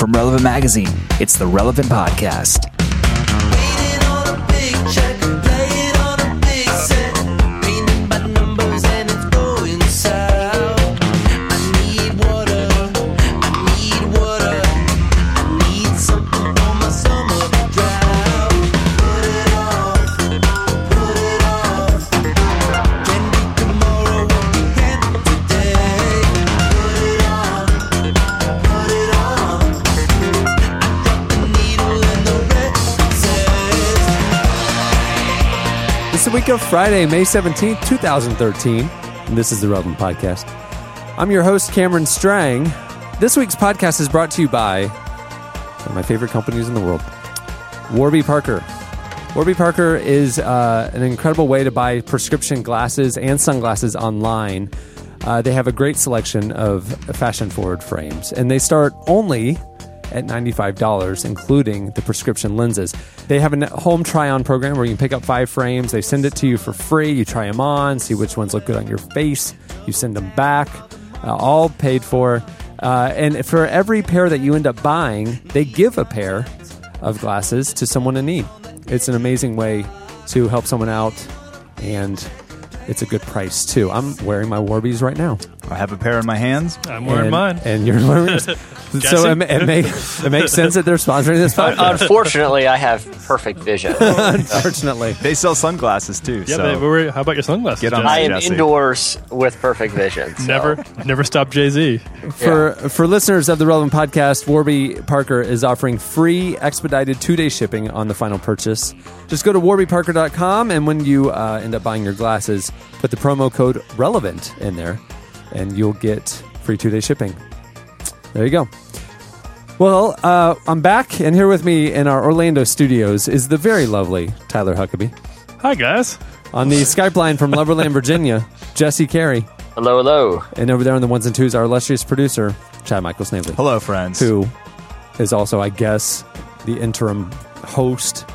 From Relevant Magazine, it's the Relevant Podcast. Week of Friday, May 17th, 2013, and this is the Relevant Podcast. I'm your host, Cameron Strang. This week's podcast is brought to you by one of my favorite companies in the world, Warby Parker. Warby Parker is uh, an incredible way to buy prescription glasses and sunglasses online. Uh, they have a great selection of fashion forward frames, and they start only at $95, including the prescription lenses. They have a home try on program where you can pick up five frames. They send it to you for free. You try them on, see which ones look good on your face. You send them back, uh, all paid for. Uh, and for every pair that you end up buying, they give a pair of glasses to someone in need. It's an amazing way to help someone out, and it's a good price too. I'm wearing my Warbies right now. I have a pair in my hands. I'm wearing and, mine. and you're wearing yours. so it, it, make, it makes sense that they're sponsoring this podcast. Unfortunately, I have perfect vision. Unfortunately, They sell sunglasses too. yeah, so but we're- how about your sunglasses? Get on I am Jesse. indoors with perfect vision. so- Never, never stop Jay Z. for for listeners of the relevant podcast, Warby Parker is offering free expedited two day shipping on the final purchase. Just go to warbyparker.com and when you uh, end up buying your glasses, put the promo code relevant in there, and you'll get free two day shipping. There you go. Well, uh, I'm back, and here with me in our Orlando studios is the very lovely Tyler Huckabee. Hi guys. On the Skype line from Loverland, Virginia, Jesse Carey. Hello, hello. And over there on the ones and twos, our illustrious producer, Chad Michael Snavely. Hello, friends. Who is also, I guess, the interim host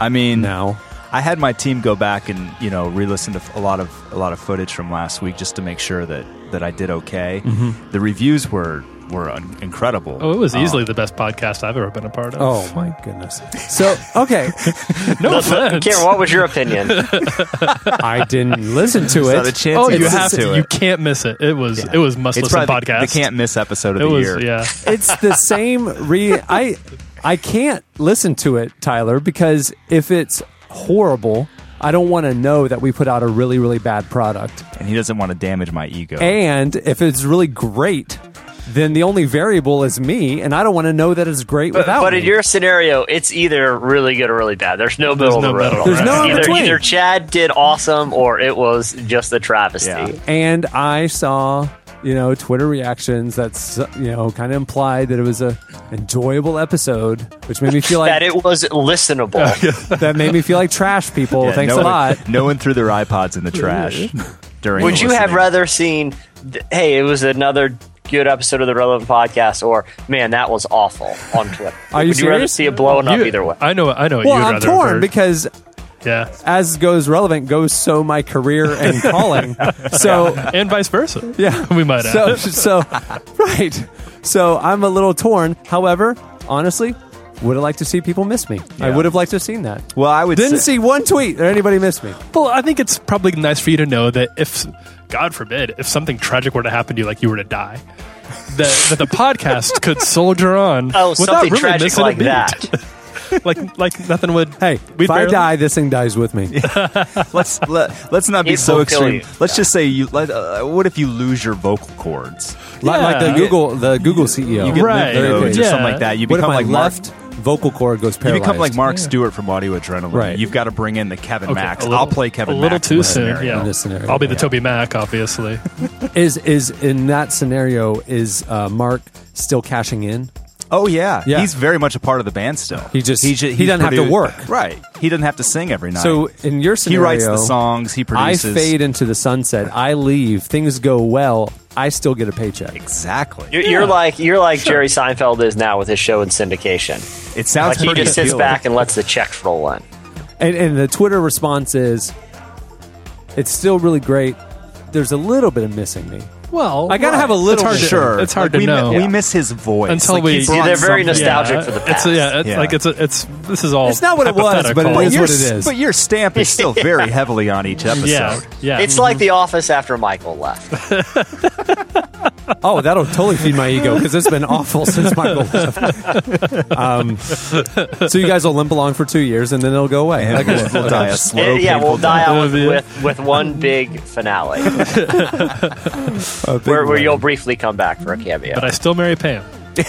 I mean, now. I had my team go back and you know re-listen to a lot of a lot of footage from last week just to make sure that that I did okay. Mm-hmm. The reviews were were un- incredible. Oh, it was Um, easily the best podcast I've ever been a part of. Oh my goodness. So, okay, no offense. Karen, what was your opinion? I didn't listen to so the it. chance Oh, you listen have to to. it. You can't miss it. It was. It was must it's listen probably the- podcast. the can't miss episode of It the was. year. Yeah. It's the same re I I can't listen to it, Tyler, because if it's horrible, I don't want to know that we put out a really really bad product. and he doesn't want to damage my ego. And if it's really great, then the only variable is me, and I don't want to know that it's great But, without but me. in your scenario, it's either really good or really bad. There's no middle no of the road. middle. There's no in either, between. either Chad did awesome or it was just a travesty. Yeah. and I saw, you know, Twitter reactions that's you know kind of implied that it was a enjoyable episode, which made me feel like That it was listenable. that made me feel like trash people. Yeah, Thanks no a one, lot. No one threw their iPods in the trash during. Would the you have rather seen, hey, it was another good episode of the Relevant Podcast, or man, that was awful on Twitter? Are you Would you rather see it blowing up either way? I know. I know. What Well, you'd I'm torn heard. because yeah, as goes relevant goes so my career and calling. So and vice versa. yeah, we might So add. so right. So I'm a little torn. However, honestly, would have liked to see people miss me. I would have liked to have seen that. Well, I would Didn't say, see one tweet that anybody missed me. Well, I think it's probably nice for you to know that if, God forbid, if something tragic were to happen to you, like you were to die, that, that the podcast could soldier on. Oh, without something really tragic missing a like beat. that. like like nothing would. Hey, We'd if I die, this thing dies with me. let's let, let's not be It so extreme. Let's just say you. Let, uh, what if you lose your vocal cords? Like, like the Google, the Google CEO. You get Right. lymph or something like that. You what if become my like Mark, left vocal cord goes You become like Mark Stuart from Audio Adrenaline. Right. You've got to bring in the Kevin Okay, Max. little- I'll play Kevin A little Max in too this soon. scenario. Yeah, In this scenario, I'll be the yeah. Toby Mac, obviously. Is is in that scenario is uh, Mark still cashing in? Oh yeah. Yeah. he's very much a part of the band still. He just- ju- he doesn't have to work. Right. He doesn't have to sing every night. So in your scenario, he writes the songs. He produces. I fade into the sunset. I leave. Things go well. I still get a paycheck. exactly. You're, you're like you're like Jerry Seinfeld is now with his show in syndication. It sounds Like he just sits appealing. back and lets the checks roll in. And, and the Twitter response is, it's still really great, there's a little bit of missing me. Well, I gotta have a little It's hard bit. to, Sure, It's hard Like, to we, know. We miss his voice Until Like, we- See, brought they're very something- nostalgic for the It's past. yeah, it's Yeah. like it's a, it's this is all. It's not what it was, but it hypothetical. is Your what it s- is. But your stamp is still very heavily on each episode. Yeah, yeah. It's mm-hmm. like The Office after Michael left. Oh, that'll totally feed my ego because it's been awful since Michael left. um, so you guys will limp along for two years and then it'll go away. And we'll, we'll die a slow, yeah, we'll die out with, with, with one big finale big where, where you'll briefly come back for a cameo. but I still marry Pam. I'm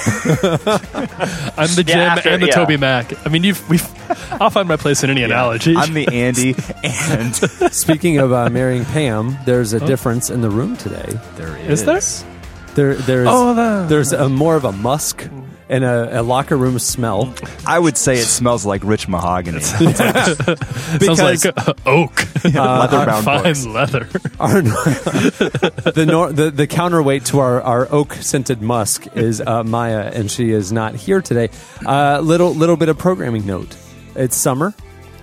the Jim Yeah, after- and the yeah. Toby Mac. I mean, you've we've. I'll find my place in any analogy. I'm the Andy, and Speaking of uh, marrying Pam, there's a difference in the room today. there Is Is there? There, there's Oh, the- there's a more of a musk and a, a locker room smell. I would say it smells like rich mahogany. Sounds like uh, oak, leather-bound fine books. leather. Our, the, nor, the the counterweight to our, our oak scented musk is uh, Maya, and she is not here today. Uh, little little bit of programming note: it's summer,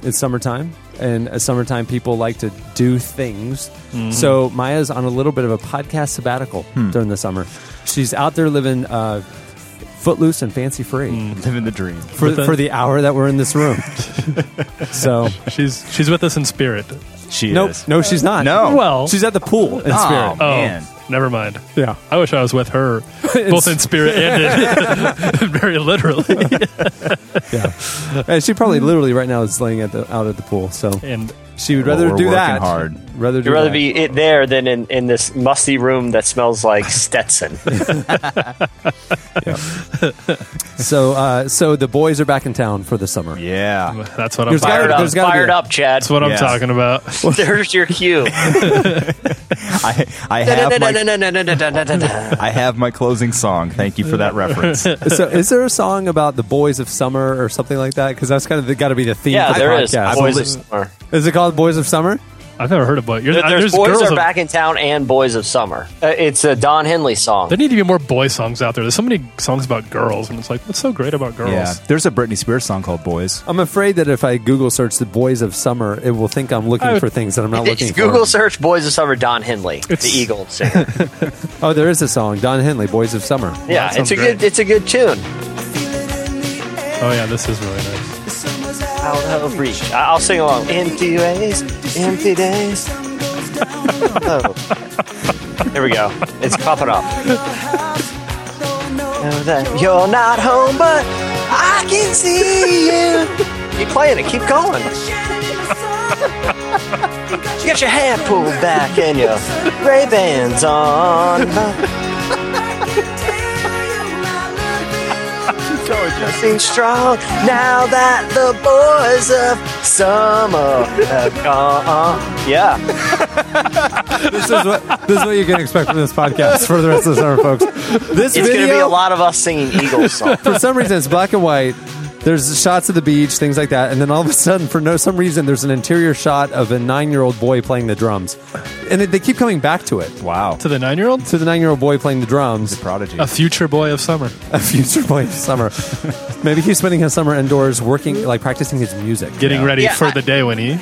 it's summertime, and as summertime people like to do things. Mm-hmm. So Maya's on a little bit of a podcast sabbatical hmm. during the summer. She's out there living uh, footloose and fancy free mm, Living the dream. for But then- for the hour that we're in this room. so She's she's with us in spirit. She nope, is. no, she's not. No. Well, she's at the pool in Oh, spirit. oh, man. never mind. Yeah. I wish I was with her, both in spirit and in, very literally. Yeah, and she probably literally right now is laying at the out at the pool. So And she would Well, rather we're do working that. hard. Rather do You'd rather that. be it there than in, in this musty room that smells like Stetson. So, uh, so the boys are back in town for the summer. Yeah. that's what I'm There's gotta- Fired up, there's gotta be fired a- up, Chad. That's what I'm Yeah. talking about. There's your cue. I, I have my I have my closing song. Thank you for that reference. so, is there a song about the boys of summer or something like that? Because that's kind of got to be the theme. Yeah, for the there is. podcast. Boys of Summer. Is it called Boys of Summer? I've never heard of boy. You're, There- uh, There's, boys girls are of- back in town and Boys of Summer. Uh, it's a Don Henley song. There need to be more boy songs out there. There's so many songs about girls, and it's like, what's so great about girls? yeah. There's a Britney Spears song called Boys. I'm afraid that if I Google search the Boys of Summer, it will think I'm looking would- for things that I'm not looking Google for. search Boys of Summer Don Henley, It's- the Eagle singer. Oh, there is a song, Don Henley, Boys of Summer. Yeah, it's a great. good it's a good tune. Oh yeah, this is really nice. Out of reach. I- I'll sing along. Empty days, empty days. oh. Here we go. It's popping. Know that you're not home, but I can see you. Keep playing it. Keep going. You got your hair pulled back and your Ray Bans on. Nothing strong now that the boys of summer have gone. Yeah. This is what this is what you can expect from this podcast for the rest of the summer, folks. This It's going to be a lot of us singing Eagles songs. for some reason, it's black and white. There's shots of the beach, things like that, and then all of a sudden, for no some reason, there's an interior shot of a nine-year-old boy playing the drums, and it, they keep coming back to it. Wow. To the nine-year-old, To the nine-year-old boy playing the drums, Prodigy. a future boy of summer. a future boy of summer. Maybe he's spending his summer indoors working, like practicing his music. getting ready Yeah, for I- the day when he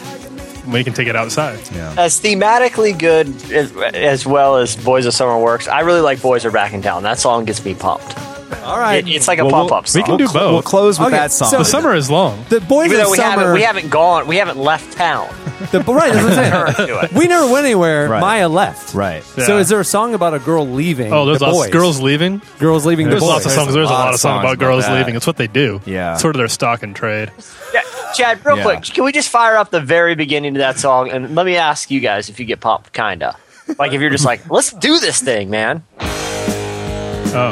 when he can take it outside. yeah. As thematically good as, as well as Boys of Summer works, I really like Boys Are Back in Town. That song gets me pumped. All right, It, it's like a Well, pump we'll- up song. We can do both. We'll close with Okay, that song. so- the summer is long. The boys Even of though we summer. haven't, we haven't gone, we haven't left town. the, right, that's what I'm saying. We never went anywhere. Right. Maya left. right. So is there a song about a girl leaving? Oh, there's the lots boys? of girls leaving. Girls leaving There's the boys. lots of songs. There's a lot of songs about girls that. leaving. It's what they do. Yeah. It's sort of their stock and trade. Yeah, Chad, real Yeah. quick, can we just fire up the very beginning of that song and let me ask you guys if you get pumped, kinda. Like if you're just like, let's do this thing, man. Oh,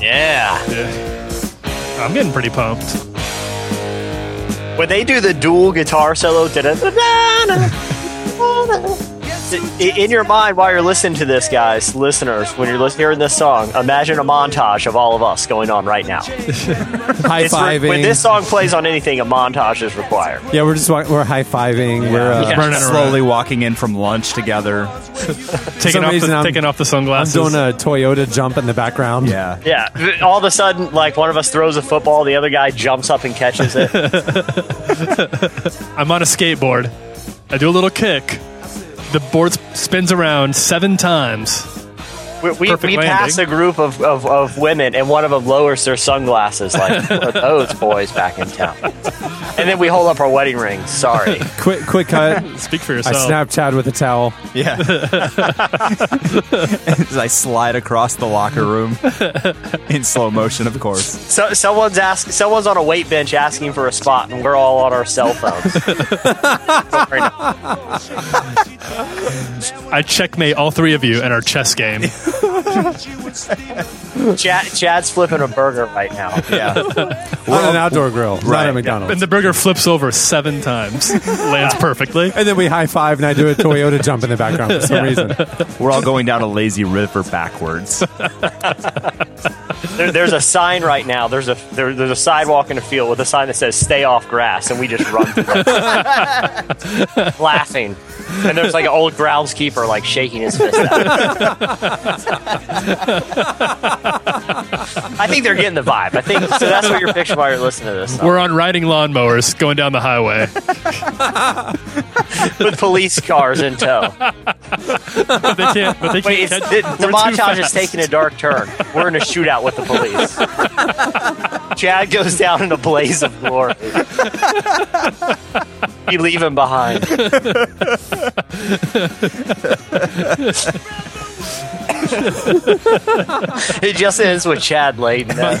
Yeah. yeah. I'm getting pretty pumped. When they do the dual guitar solo, i- in your mind while you're listening to this, guys, listeners, when you're listening, hearing this song, imagine a montage of all of us going on right now. high It's re- fiving. when this song plays on anything, a montage is required. yeah, we're just wa- we're high fiving. We're uh, Yeah. Running around. Slowly walking in from lunch together. taking off the, I'm- taking off the I'm sunglasses. doing a Toyota jump in the background. Yeah. Yeah. All of a sudden, like one of us throws a football, the other guy jumps up and catches it. I'm on a skateboard. I do a little kick. The board spins around seven times. We, we, we pass a group of, of, of women, and one of them lowers their sunglasses, like, "Who are those boys back in town. And then we hold up our wedding rings. Sorry. Quick, quick cut. Speak for yourself. I yourself. snap Chad with a towel. Yeah. As I slide across the locker room in slow motion, of course. So, someone's ask, someone's on a weight bench asking for a spot, and we're all on our cell phones. Sorry. I checkmate all three of you in our chess game. Chad, Chad's flipping a burger right now. Yeah. on an outdoor grill, not Right. at McDonald's. And the burger flips over seven times, lands perfectly. And then we high five, and I do a Toyota jump in the background for some reason. We're all going down a lazy river backwards. There, there's a sign right now. There's a there, there's a sidewalk in a field with a sign that says "Stay off grass," and we just run through it, laughing. And there's like an old groundskeeper like shaking his fist at. I think they're getting the vibe. I think so. That's what you're picturing while you're listening to this. We're on riding lawnmowers going down the highway. with police cars in tow. But they can't. But they can't Wait, catch. the, the montage is taking a dark turn. We're in a shootout with the police. Chad goes down in a blaze of glory. You leave him behind. it just ends with Chad laying down.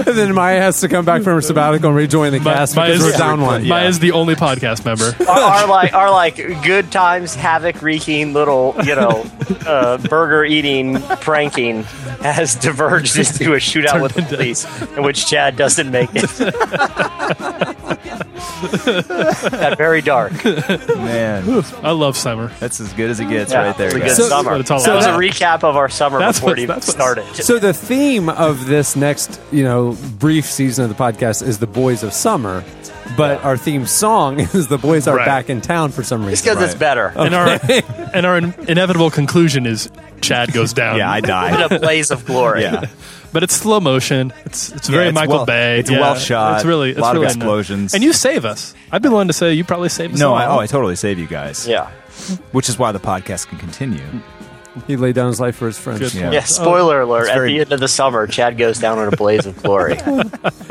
And then Maya has to come back from her sabbatical and rejoin the Ma- cast Maya's, because we're down one. Maya's the only podcast member. Our, our like our like good times havoc wreaking little you know uh, burger eating pranking has diverged into a shootout with the police in which Chad doesn't make it. that very dark. Man, I love summer. that's as good as it gets Yeah, right there. it's a good. So- summer. what it's that was a recap of our summer That's before what- it even started. So the theme of this next, you know, brief season of the podcast is the Boys of Summer, but our theme song is the Boys Are Right. Back in Town for some it's reason. because it's better. And our and our in- inevitable conclusion is Chad goes down. Yeah, I die In a blaze of glory. Yeah. but it's slow motion. It's it's very it's Michael well- Bay. it's Yeah, well shot, It's really it's lot of really explosions. And you save us. I've been willing to say you probably save us. No. I, oh, I totally save you guys. Yeah. Which is why the podcast can continue. He laid down his life for his friends. Yeah. Yeah, oh. spoiler alert. It's At very- the end of the summer, Chad goes down in a blaze of glory.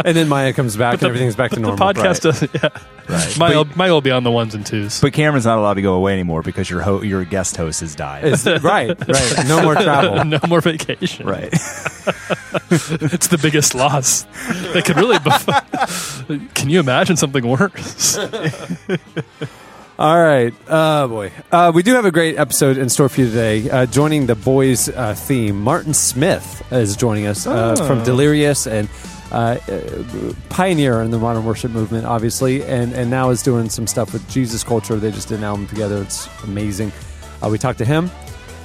And then Maya comes back and everything's back to The normal. podcast doesn't. Yeah, Right. Mine will, But, mine will be on the ones and twos. but Cameron's not allowed to go away anymore because your ho- your guest host has died. It's, right, right. No more travel. no more vacation. right. It's the biggest loss. That could really. Be, can you imagine something worse? All right. Oh, boy. Uh, we do have a great episode in store for you today. Uh, joining the boys uh, theme, Martin Smith is joining us uh, from Delirious and uh, uh, pioneer in the modern worship movement, obviously, and, and now is doing some stuff with Jesus Culture. They just did an album together. It's amazing. Uh, we talked to him.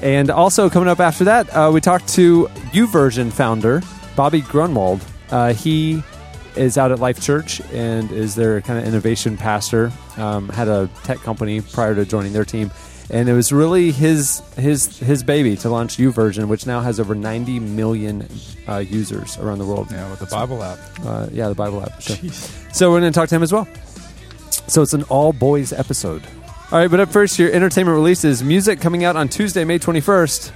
And also coming up after that, uh, we talked to YouVersion founder, Bobby Gruenewald. Uh, he is out at Life Church and is their kind of innovation pastor. Um, had a tech company prior to joining their team, and it was really his his his baby to launch YouVersion, which now has over 90 million uh, users around the world. Yeah, with the Bible app. Uh, yeah, the Bible app. Sure. So we're going to talk to him as well. So it's an all boys episode. All right, but up first, your entertainment releases music coming out on Tuesday, May 21st.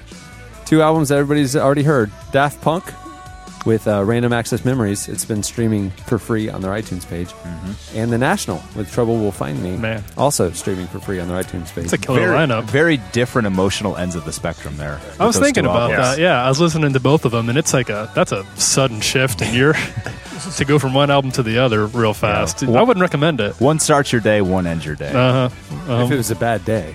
Two albums that everybody's already heard Daft Punk with uh, Random Access Memories. It's been streaming for free on their iTunes page. And The National with Trouble Will Find Me. Man. Also streaming for free on their iTunes page. It's a killer Very, lineup. very different emotional ends of the spectrum there. I was thinking about albums. that. Yeah, I was listening to both of them, and it's like a that's a sudden shift, in you're to go from one album to the other real fast. I wouldn't recommend it. One starts your day, one ends your day. Uh huh. if it was a bad day.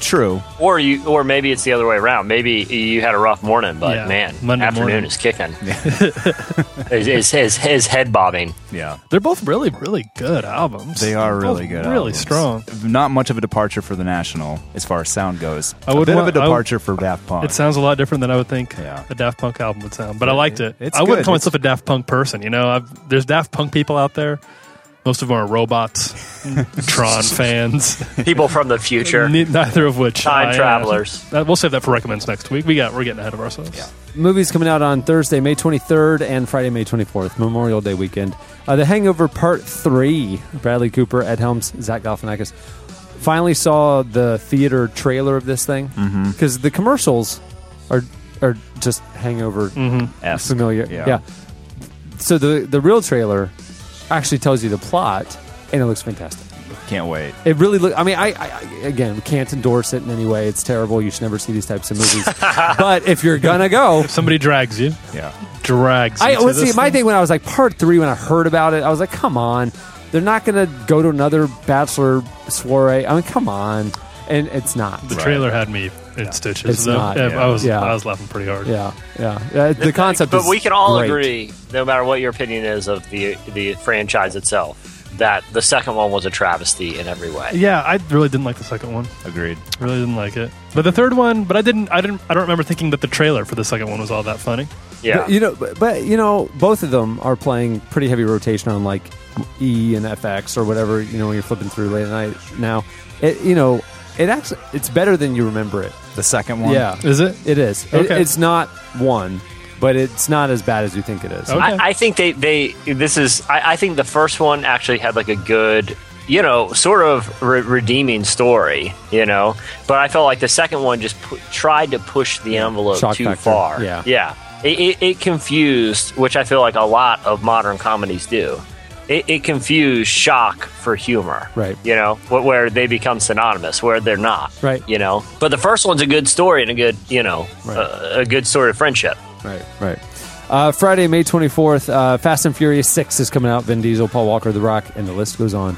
True. Or you, or maybe it's the other way around. Maybe you had a rough morning, but Yeah, man, Monday afternoon morning. is kicking. his, his, his, his head bobbing. Yeah. They're both really, really good albums. They are They're really good. really albums. strong. Not much of a departure for the National as far as sound goes. I would have a bit want- of a I would- departure for Daft Punk. It sounds a lot different than I would think Yeah. a Daft Punk album would sound, but I liked it. It's I wouldn't good. call It's- myself a Daft Punk person. You know, I've, there's Daft Punk people out there. Most of them are robots, Tron fans. People from the future. Ne- Neither of which Time I am. travelers. Uh, we'll save that for recommends next week. We got we're getting ahead of ourselves. Movies coming out on Thursday, May 23rd, and Friday, May 24th, Memorial Day weekend. Uh, the Hangover Part 3, Bradley Cooper, Ed Helms, Zach Galifianakis. finally saw the theater trailer of this thing because the commercials are are just hangover Esque. familiar. Yeah. Yeah. So the the real trailer actually tells you the plot, and it looks fantastic. Can't wait. It really look. I mean, I, I I- again can't endorse it in any way. It's terrible. You should never see these types of movies. but if you're gonna go, Somebody drags you, Yeah. drags. I to let's see. this My thing. thing when I was like part three, when I heard about it, I was like, come on, they're not gonna go to another bachelor soiree. I mean, come on, and it's not. The trailer had me in stitches. It's though. not, Yeah, yeah. I was Yeah. I was laughing pretty hard. Yeah, yeah. Uh, the concept, But is we can all great. agree, no matter what your opinion is of the the franchise itself, that the second one was a travesty in every way. Yeah, I really didn't like the second one. Agreed. Really didn't like it. But the third one, but I didn't. I didn't. I don't remember thinking that the trailer for the second one was all that funny. Yeah. But, you know, but, but you know, both of them are playing pretty heavy rotation on like E and FX or whatever. You know, when you're flipping through late at night. Now, it you know, it actually it's better than you remember it. The second one. Yeah, Is it? it is. It- Okay. it's not one, but it's not as bad as you think it is. Okay. I, I think they, they this is I, I think the first one actually had like a good you know sort of re- redeeming story you know but I felt like the second one just pu- tried to push the envelope Shock too factor, far yeah. yeah it, it, it confused which I feel like a lot of modern comedies do it, it confused shock for humor Right. you know where they become synonymous where they're not Right. you know but the first one's a good story and a good you know Right. uh, a good story of friendship Right, right. Uh, Friday, May 24th, uh, Fast and Furious 6 is coming out. Vin Diesel, Paul Walker, The Rock, and the list goes on.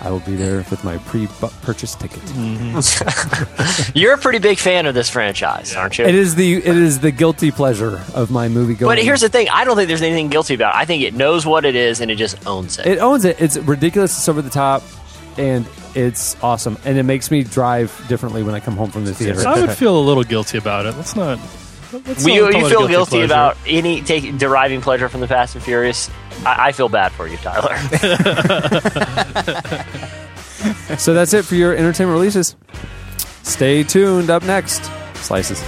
I will be there with my pre-purchase ticket. Mm-hmm. You're a pretty big fan of this franchise, aren't you? It is the it is the guilty pleasure of my movie going. But here's the thing: I don't think there's anything guilty about. it. I think it knows what it is and it just owns it. it owns it. It's ridiculous. It's over the top, and it's awesome. And it makes me drive differently when I come home from the theater. I would feel a little guilty about it. Let's not. We- you, feel guilty guilty about any take, deriving pleasure from the Fast and Furious? I, I feel bad for you, Tyler. so that's it for your entertainment releases. Stay tuned. Up next, slices.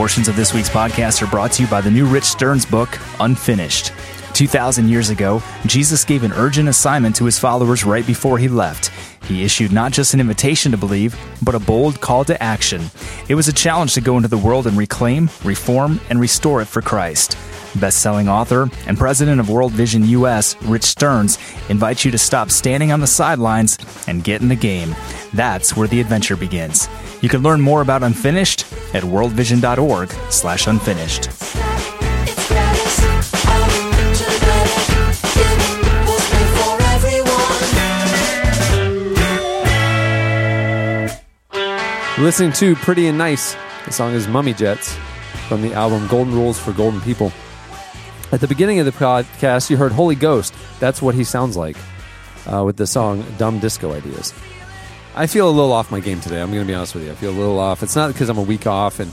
Portions of this week's podcast are brought to you by the new Rich Stearns book, Unfinished. 2,000 years ago, Jesus gave an urgent assignment to his followers right before he left. He issued not just an invitation to believe, but a bold call to action. It was a challenge to go into the world and reclaim, reform, and restore it for Christ. Best-selling author and president of World Vision US, Rich Stearns, invites you to stop standing on the sidelines and get in the game. That's where the adventure begins. You can learn more about Unfinished at worldvision.org slash unfinished. Listening to Pretty and Nice. The song is Mummy Jets from the album Golden Rules for Golden People. At the beginning of the podcast, you heard Holy Ghost. That's what he sounds like uh, with the song Dumb Disco Ideas. I feel a little off my game today. I'm going to be honest with you. I feel a little off. It's not because I'm a week off and.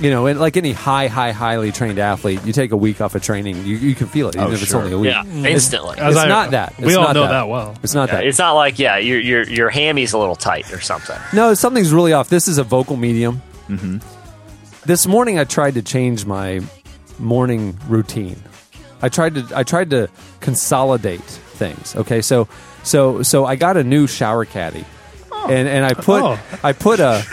You know, and like any high, high, highly trained athlete, you take a week off of training, you, you can feel it, even Oh, if it's sure. only a week. yeah, instantly. As It's I- not that. We all not know that. that well. It's not Yeah, that. it's not like yeah, your your your hammy's a little tight or something. No, something's really off. This is a vocal medium. Mm-hmm. This morning, I tried to change my morning routine. I tried to I tried to consolidate things. Okay, so so so I got a new shower caddy, and and I put Oh. I put a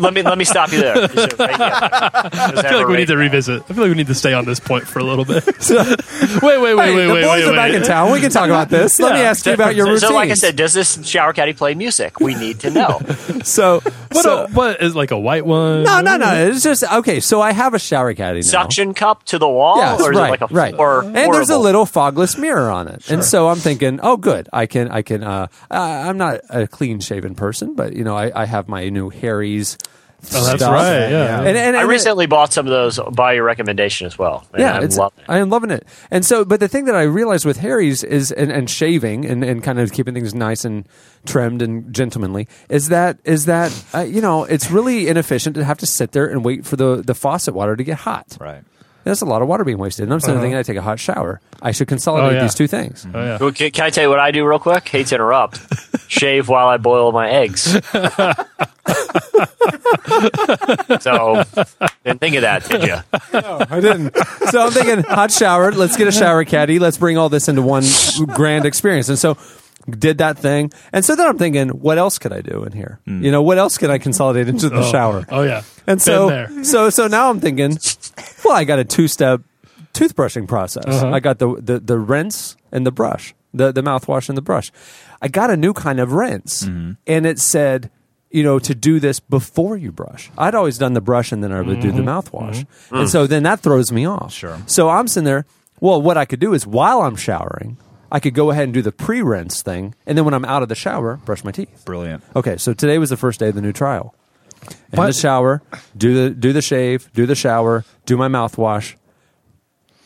let me let me stop you there. I I feel like we need to revisit. I feel like we need to stay on this point for a little bit. wait, wait, wait, Hey, wait, the wait, boys wait, are back wait. in town. We can talk about this. Let me ask you about your so, routine. so like I said, does this shower caddy play music? We need to know. so What, so a, what is like a white one? no no no. It's just okay. So I have a shower caddy now. Suction cup to the wall, Yes, or is right, it like a right. floor? and there's a little fogless mirror on it, and so I'm thinking, oh, good, I can, I can. Uh, I- I'm not a clean shaven person, but you know, I, I have my new Harry's. Oh, that's stuff. right, yeah. And, and, I and it- recently bought some of those by your recommendation as well. And yeah, I'm loving it. I am loving it. And so, but the thing that I realized with Harry's is, and, and shaving and, and kind of keeping things nice and trimmed and gentlemanly, is that is that uh, you know it's really inefficient to have to sit there and wait for the the faucet water to get hot. Right. There's a lot of water being wasted. And I'm sitting there thinking I take a hot shower. I should consolidate Uh-huh. Oh, yeah. these two things. Oh yeah. Well, can, can I tell you what I do real quick? Hate to interrupt. Shave while I boil my eggs. so, didn't think of that, did you? No, I didn't. So I'm thinking hot shower. Let's get a shower caddy. Let's bring all this into one grand experience. And so did that thing. And so then I'm thinking, what else could I do in here? You know, what else can I consolidate into the shower? Oh yeah. And Been so, there. so, so now I'm thinking, well, I got a two step toothbrushing process. Uh-huh. I got the, the, the rinse and the brush, the, the mouthwash and the brush. I got a new kind of rinse mm-hmm. and it said, you know, to do this before you brush. I'd always done the brush and then I would do the mm-hmm. mouthwash. Mm-hmm. And so then that throws me off. Sure. So I'm sitting there, well, what I could do is while I'm showering, I could go ahead and do the pre rinse thing. And then when I'm out of the shower, brush my teeth. Brilliant. Okay, so today was the first day of the new trial. In What? the shower, do the do the shave, do the shower, do my mouthwash.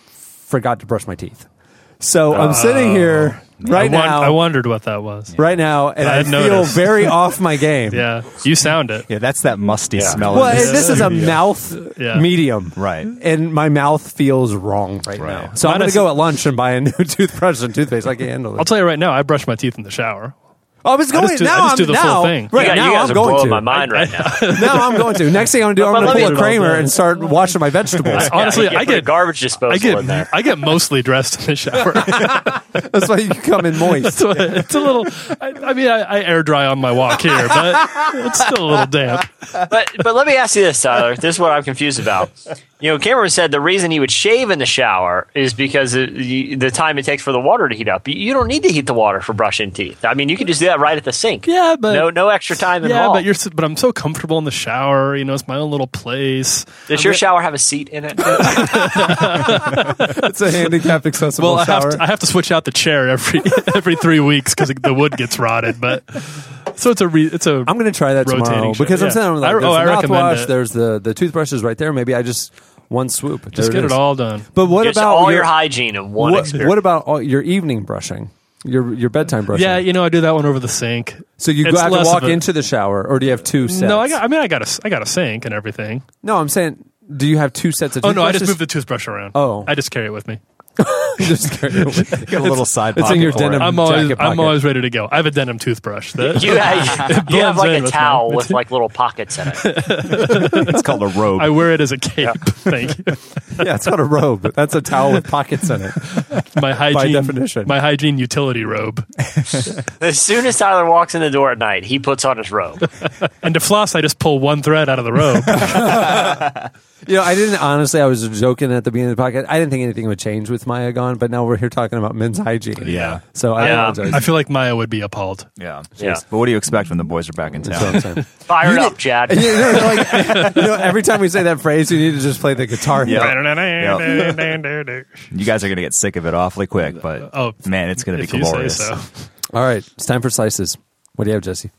Forgot to brush my teeth. So I'm sitting oh. here right I, won- now, I wondered what that was. right now, and I I, feel noticed. very off my game. Yeah, you sound it. Yeah, that's that musty smell. Well, in and the this is a mouth Yeah. medium, Right. And my mouth feels wrong right, Right. now. So I'm going to go at lunch and buy a new toothbrush and toothpaste. I can't handle it. I'll tell you right now. I brush my teeth in the shower. I was going just do- now. I just I'm do the full now, thing. Right you, guys- now, you guys I'm are going to. my mind right now. now I'm going to. Next thing I'm going to do, I'm going to pull a Kramer and start washing my vegetables. Honestly, Yeah, I put get garbage disposal I get in there. I get mostly dressed in the shower. That's why you come in moist. So it's a little. I, I mean, I, I air dry on my walk here, but it's still a little damp. But but let me ask you this, Tyler. This is what I'm confused about. You know, Cameron said the reason he would shave in the shower is because of the, the time it takes for the water to heat up. You- You don't need to heat the water for brushing teeth. I mean, you can just do that right at the sink. Yeah, but no no extra time at all. yeah, but you're. But I'm so comfortable in the shower. You know, it's my own little place. Does your shower have a seat in it? It's a handicap accessible Well, I have to, I have to switch out the chair every every three weeks because the wood gets rotted. But so it's a re, it's a. I'm going to try that tomorrow shower, because I'm yeah. saying like, I- there's oh, I the recommend mouthwash, it. there's the the toothbrushes right there. Maybe I just one swoop. There just get is. it all done. But what just about all your, your hygiene in one what, what about all your evening brushing? Your your bedtime brushing. Yeah, you know, I do that one over the sink. So you It's go have to less walk of a- into the shower, or do you have two sets? No, I got. I mean, I got a I got a sink and everything. No, I'm saying, do you have two sets of? Oh no, I just toothbrushes? moved the toothbrush around. Oh. I just carry it with me. Just carry it with- Got a little side It's in your for denim. it. I'm always jacket I'm pocket. always ready to go. I have a denim toothbrush. That, you have, you have like a towel my- with like little pockets in it. It's called a robe. I wear it as a cape. Thank you. yeah, it's not a robe. That's a towel with pockets in it. My hygiene definition. My hygiene utility robe. As soon as Tyler walks in the door at night, he puts on his robe. And to floss, I just pull one thread out of the robe. You know, I didn't honestly. I was joking at the beginning of the podcast. I didn't think anything would change with Maya gone, but now we're here talking about men's hygiene. Yeah. So I Yeah. apologize. I feel like Maya would be appalled. yeah. Yeah. But what do you expect when the boys are back in That's what town? I'm saying. Fire up, did- Chad. You know, like, you know, every time we say that phrase, you need to just play the guitar. Yeah. You guys are going to get sick of it awfully quick, but Oh, man, it's going to be if you say glorious. so. All right, it's time for slices. What do you have, Jesse?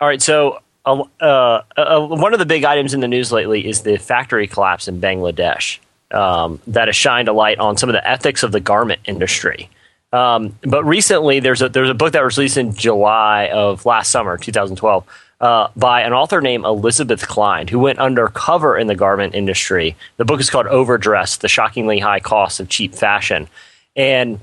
All right, so uh, uh, uh, one of the big items in the news lately is the factory collapse in Bangladesh um, that has shined a light on some of the ethics of the garment industry. Um, but recently, there's a there's a book that was released in July of last summer, 2012, uh, by an author named Elizabeth Cline, who went undercover in the garment industry. The book is called Overdressed: The Shockingly High Cost of Cheap Fashion, and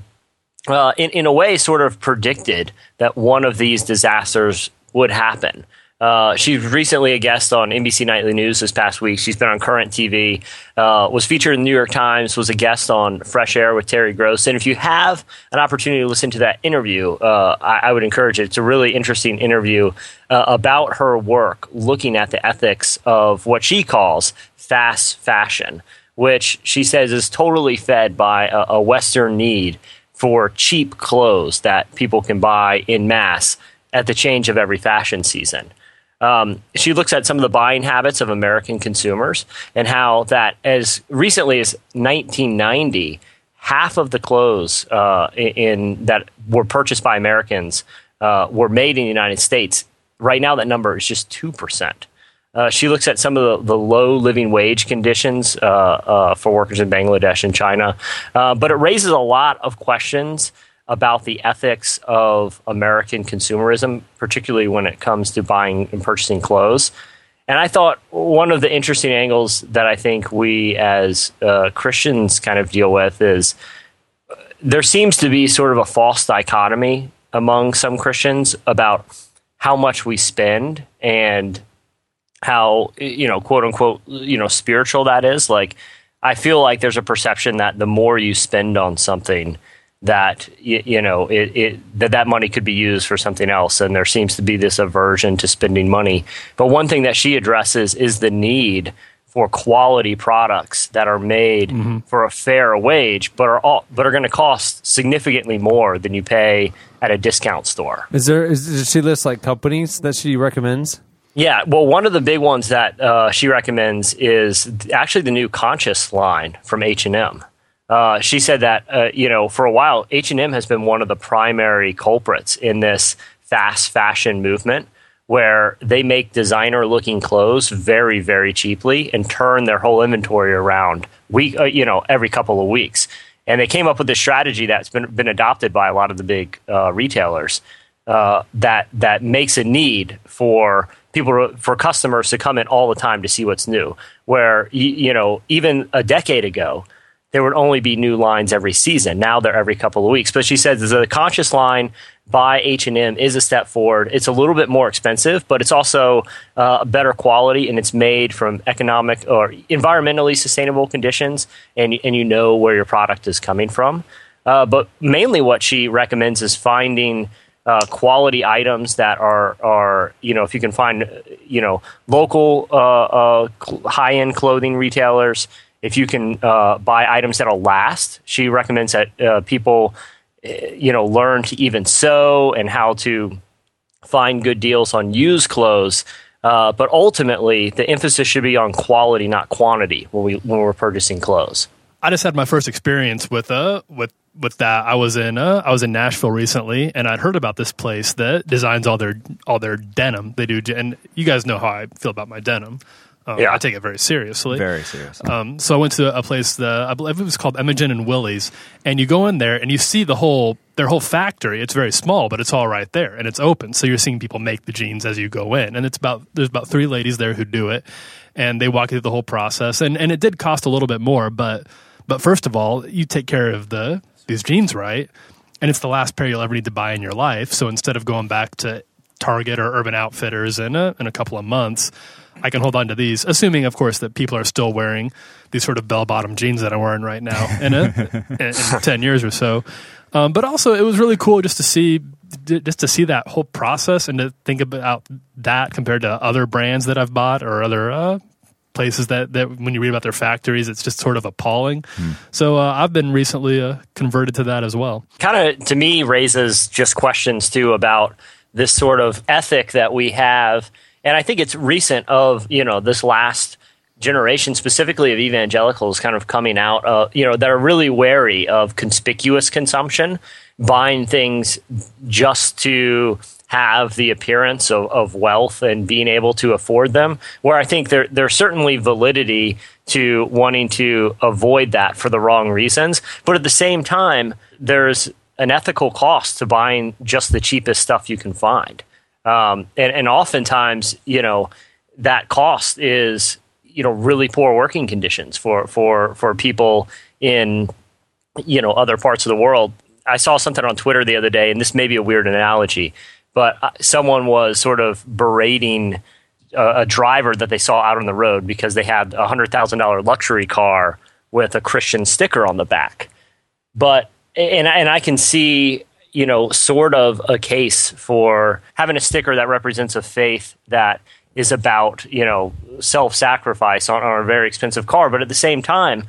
in, in a way, sort of predicted that one of these disasters would happen. Uh, she's recently a guest on NBC Nightly News this past week. She's been on Current TV, uh, was featured in the New York Times, was a guest on Fresh Air with Terry Gross. And if you have an opportunity to listen to that interview, uh, I, I would encourage it. It's a really interesting interview uh, about her work looking at the ethics of what she calls fast fashion, which she says is totally fed by a, a Western need for cheap clothes that people can buy in mass at the change of every fashion season. Um, she looks at some of the buying habits of American consumers and how that as recently as 1990, half of the clothes uh, in, that were purchased by Americans uh, were made in the United States. Right now, that number is just two percent. Uh, she looks at some of the, the low living wage conditions uh, uh, for workers in Bangladesh and China, uh, but it raises a lot of questions about the ethics of American consumerism, particularly when it comes to buying and purchasing clothes. And I thought one of the interesting angles that I think we as uh, Christians kind of deal with is uh, there seems to be sort of a false dichotomy among some Christians about how much we spend and how you know quote unquote you know spiritual that is like i feel like there's a perception that the more you spend on something that you, you know it, it that that money could be used for something else and there seems to be this aversion to spending money but one thing that she addresses is the need for quality products that are made for a fair wage but are all, but are going to cost significantly more than you pay at a discount store Is there? Is, does she list like companies that she recommends? yeah, well, one of the big ones that uh, she recommends is actually the new Conscious line from H and M. Uh, she said that uh, you know for a while H and M has been one of the primary culprits in this fast fashion movement, where they make designer looking clothes very very cheaply and turn their whole inventory around week uh, you know every couple of weeks. And they came up with this strategy that's been been adopted by a lot of the big uh, retailers uh, that that makes a need for people for customers to come in all the time to see what's new. Where you, you know even a decade ago there would only be new lines every season. Now they're every couple of weeks. But she says the conscious line by H and M is a step forward. It's a little bit more expensive, but it's also uh, better quality and it's made from economic or environmentally sustainable conditions, and and you know where your product is coming from. Uh, but mainly, what she recommends is finding uh, quality items that are are you know if you can find uh, you know local uh, uh, high end clothing retailers. If you can uh, buy items that'll last, she recommends that uh, people uh, you know learn to even sew and how to find good deals on used clothes. Uh, but ultimately, the emphasis should be on quality, not quantity, when we when we're purchasing clothes. I just had my first experience with uh with with that. I was in uh, I was in Nashville recently, and I'd heard about this place that designs all their all their denim. They do, and you guys know how I feel about my denim. Um, Yeah. I take it very seriously. Very serious. Um, so I went to a place that I believe it was called Imogene and Willie's, and you go in there and you see the whole their whole factory. It's very small, but it's all right there and it's open. So you're seeing people make the jeans as you go in, and it's about there's about three ladies there who do it, and they walk you through the whole process. And and it did cost a little bit more, but but first of all, you take care of the these jeans right, and it's the last pair you'll ever need to buy in your life. So instead of going back to Target or Urban Outfitters in a, in a couple of months, I can hold on to these, assuming, of course, that people are still wearing these sort of bell bottom jeans that I'm wearing right now in, a, in, in ten years or so. Um, but also, it was really cool just to see just to see that whole process and to think about that compared to other brands that I've bought or other uh, places that, that when you read about their factories, it's just sort of appalling. So uh, I've been recently uh, converted to that as well. kind of to me raises just questions too about this sort of ethic that we have and i think it's recent of you know this last generation specifically of evangelicals kind of coming out uh, you know that are really wary of conspicuous consumption buying things just to have the appearance of, of wealth and being able to afford them where i think there, there's certainly validity to wanting to avoid that for the wrong reasons. But at the same time there's an ethical cost to buying just the cheapest stuff you can find um, and, and oftentimes you know that cost is you know really poor working conditions for for for people in you know other parts of the world. I saw something on Twitter the other day, and this may be a weird analogy, but uh, someone was sort of berating a, a driver that they saw out on the road because they had a hundred thousand dollar luxury car with a Christian sticker on the back. But and and I can see you know sort of a case for having a sticker that represents a faith that is about you know self sacrifice on, on a very expensive car, but at the same time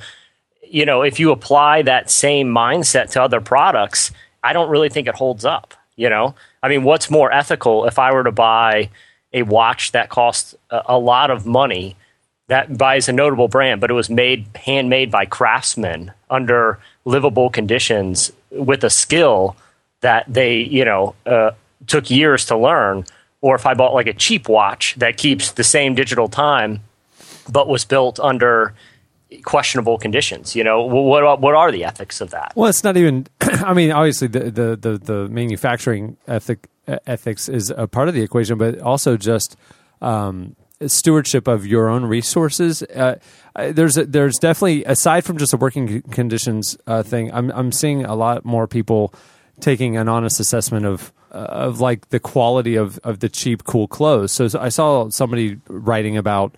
you know, if you apply that same mindset to other products, I don't really think it holds up. You know, I mean, what's more ethical if I were to buy a watch that costs a, a lot of money that buys a notable brand, but it was made handmade by craftsmen under livable conditions with a skill that they, you know, uh, took years to learn, or if I bought like a cheap watch that keeps the same digital time, but was built under questionable conditions. You know, what what are the ethics of that? Well, it's not even. I mean, obviously, the the the, the manufacturing ethic ethics is a part of the equation, but also just um, stewardship of your own resources. Uh, there's there's definitely aside from just a working conditions uh, thing. I'm I'm seeing a lot more people taking an honest assessment of uh, of like the quality of of the cheap cool clothes. So, I saw somebody writing about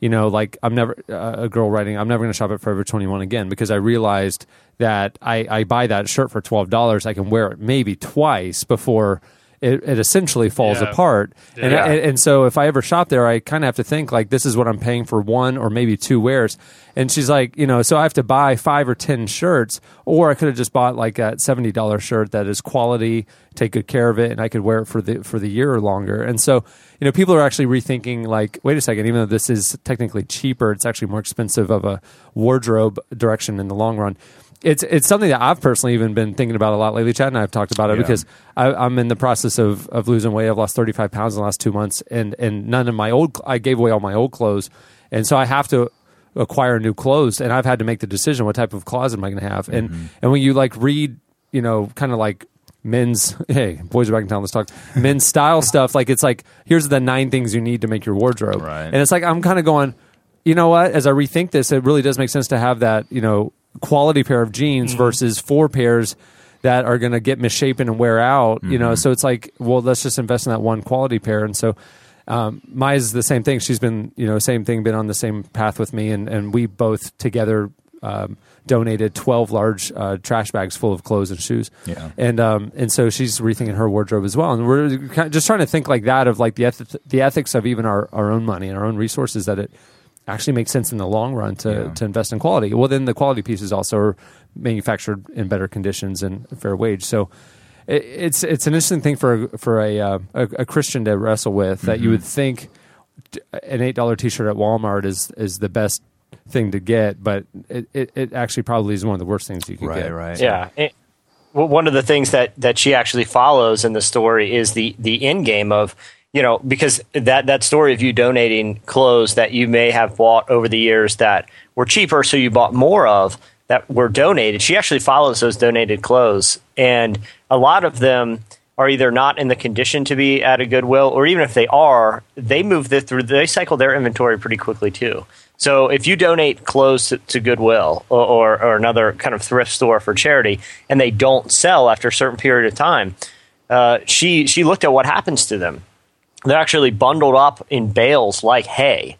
you know, like I'm never uh, a girl writing. I'm never going to shop at Forever 21 again because I realized that I, I buy that shirt for twelve dollars. I can wear it maybe twice before it, it essentially falls Yeah. apart. And, Yeah. and and so if I ever shop there, I kind of have to think like this is what I'm paying for one or maybe two wears. And she's like, you know, so I have to buy five or ten shirts, or I could have just bought like that seventy dollar shirt that is quality, take good care of it, and I could wear it for the for the year or longer. And so, you know, people are actually rethinking like, wait a second, even though this is technically cheaper, it's actually more expensive of a wardrobe direction in the long run. It's it's something that I've personally even been thinking about a lot lately. Chad and I have talked about it Yeah. because I, I'm in the process of, of losing weight. I've lost 35 pounds in the last two months, and and none of my old I gave away all my old clothes, and so I have to acquire new clothes, and I've had to make the decision what type of closet am I going to have, and mm-hmm. and when you like read, you know, kind of like men's hey boys are back in town let's talk men's style stuff like it's like here's the nine things you need to make your wardrobe Right. and it's like i'm kind of going you know what as i rethink this it really does make sense to have that you know quality pair of jeans versus four pairs that are going to get misshapen and wear out you know so it's like well let's just invest in that one quality pair and so um, Maya's the same thing. She's been, you know, same thing, been on the same path with me, and, and we both together um, donated twelve large uh, trash bags full of clothes and shoes. Yeah. and um, and so she's rethinking her wardrobe as well, and we're kind of just trying to think like that of like the eth- the ethics of even our, our own money and our own resources that it actually makes sense in the long run to, Yeah. to invest in quality. Well, then the quality pieces also are manufactured in better conditions and fair wage. So it, it's it's an interesting thing for a, for a, uh, a a Christian to wrestle with that you would think an eight dollar t shirt at Walmart is is the best thing to get, but it, it, it actually probably is one of the worst things you could Right, get. right. Yeah. It- well, one of the things that, that she actually follows in the story is the, the end game of, you know, because that, that story of you donating clothes that you may have bought over the years that were cheaper, so you bought more of that were donated. She actually follows those donated clothes. And a lot of them are either not in the condition to be at a Goodwill, or even if they are, they move the, through, they cycle their inventory pretty quickly too. So if you donate clothes to, to Goodwill or, or, or another kind of thrift store for charity, and they don't sell after a certain period of time, uh, she she looked at what happens to them. They're actually bundled up in bales like hay,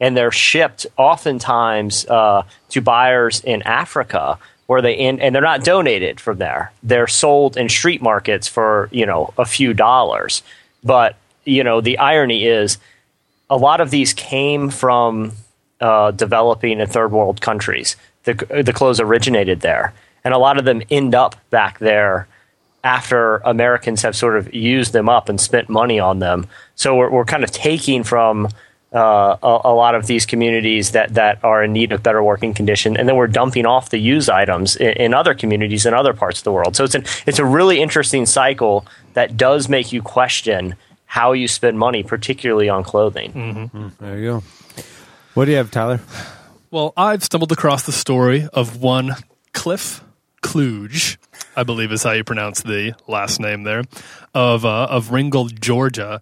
and they're shipped oftentimes uh, to buyers in Africa where they and they're not donated from there. They're sold in street markets for you know a few dollars. But you know the irony is a lot of these came from uh, developing and third world countries. The, the clothes originated there, and a lot of them end up back there after Americans have sort of used them up and spent money on them. So we're, we're kind of taking from uh, a, a lot of these communities that, that are in need of better working condition, and then we're dumping off the used items in, in other communities in other parts of the world. So it's an, it's a really interesting cycle that does make you question how you spend money, particularly on clothing. Mm-hmm. Mm-hmm. Mm-hmm. There you go. What do you have, Tyler? Well, I've stumbled across the story of one Cliff Kluge, I believe is how you pronounce the last name there, of uh, of Ringgold, Georgia,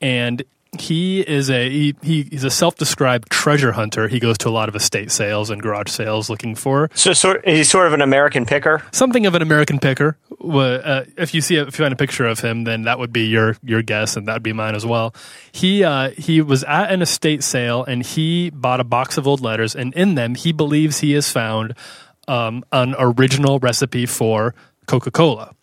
and he is a he, he, he's a self-described treasure hunter. He goes to a lot of estate sales and garage sales looking for So sort, he's sort of an American picker. something of an American picker. Uh, if you see if you find a picture of him, then that would be your your guess, and that'd be mine as well. He uh, he was at an estate sale, and he bought a box of old letters, and in them he believes he has found um, an original recipe for Coca Cola.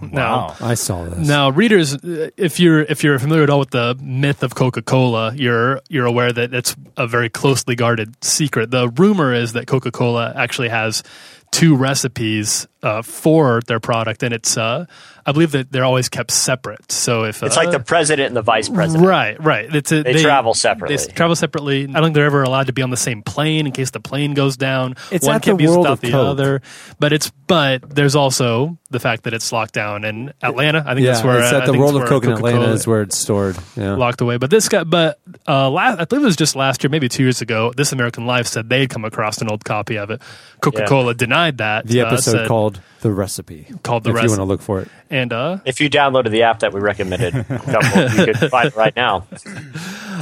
Now, I saw this. now, readers, uh, if you're if you're familiar at all with the myth of Coca Cola, you're you're aware that it's a very closely guarded secret. The rumor is that Coca Cola actually has two recipes uh, for their product, and it's uh, I believe that they're always kept separate. So if It's uh, like the president and the vice president. Right, right. It's a, They travel separately. They travel separately. I don't think they're ever allowed to be on the same plane in case the plane goes down. It's One can't be World without the Coke. other. But it's but there's also the fact that it's locked down in Atlanta. I think yeah, that's where it's I the think World of Coke in Atlanta Coca-Cola is where it's stored. Yeah. locked away. But this guy, but uh, last, I believe it was just last year, maybe two years ago. This American Life said they'd come across an old copy of it. Coca Cola denied that. The uh, episode said- called "The Recipe." Called The recipe. if you want to look for it. and uh, If you downloaded the app that we recommended, couple, you could find it right now.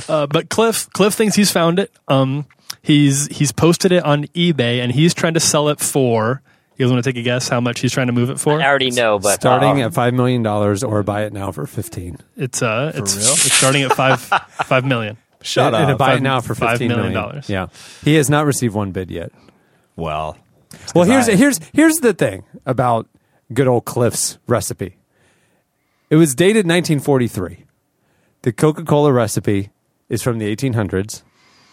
Uh, but Cliff, Cliff thinks he's found it. Um, he's he's posted it on eBay and he's trying to sell it for. You guys want to take a guess how much he's trying to move it for? I already know, but Starting uh, at five million dollars, or buy it now for fifteen. It's uh, it's it's starting at five five million. Shut and, up. And buy Five- it now for five fifteen million million dollars. Yeah, he has not received one bid yet. Well, Well, here's I- here's here's the thing about good old Cliff's recipe. It was dated 1943. The Coca-Cola recipe is from the 1800s,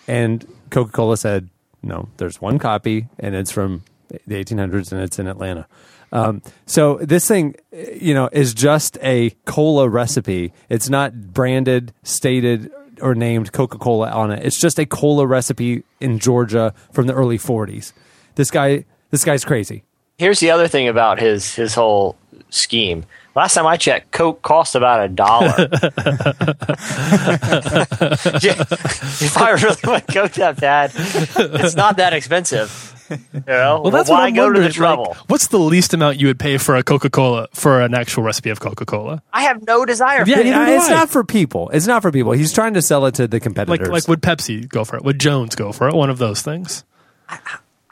and Coca-Cola said, "No, there's one copy, and it's from the 1800s, and it's in Atlanta." Um, so this thing, you know, is just a cola recipe. It's not branded, stated, or named Coca-Cola on it. It's just a cola recipe in Georgia from the early 40s. This guy, this guy's crazy. here's the other thing about his his whole scheme. Last time I checked, Coke cost about a dollar. Yeah, if I really want Coke that bad, it's not that expensive. You know, Well, that's why what I'm go to the trouble? Like, what's the least amount you would pay for a Coca Cola for an actual recipe of Coca Cola? I have no desire. Yeah, for it. it's not for people. It's not for people. He's trying to sell it to the competitors. Like like would Pepsi go for it? Would Jones go for it? One of those things. I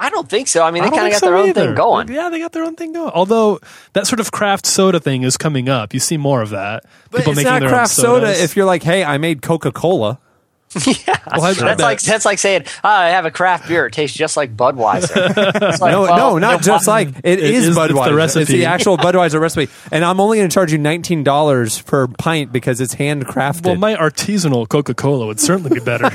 don't think so. I mean, they kind of got their own either. thing going. Yeah, they got their own thing going. Although that sort of craft soda thing is coming up. You see more of that. but People it's making not their craft own soda. If you're like, hey, I made Coca Cola. yeah, Well, I- I that's like that's like saying oh, I have a craft beer. It tastes just like Budweiser. Like, No, well, no, not then just why- like it is, is- it's the Budweiser. It's, the actual Budweiser recipe, and I'm only going to charge you nineteen dollars per pint because it's handcrafted. well, my artisanal Coca Cola would certainly be better.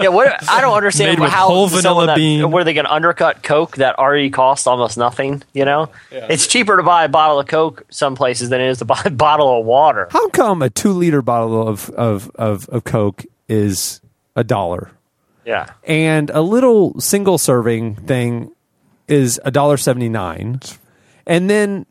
Yeah, what I don't understand Made with how whole vanilla that, bean. Were they going to undercut Coke that already costs almost nothing? You know, it's cheaper to buy a bottle of Coke some places than it is to buy a bottle of water. How come a two liter bottle of, of, of, of Coke is a dollar, Yeah, and a little single serving thing is a dollar seventy nine, and then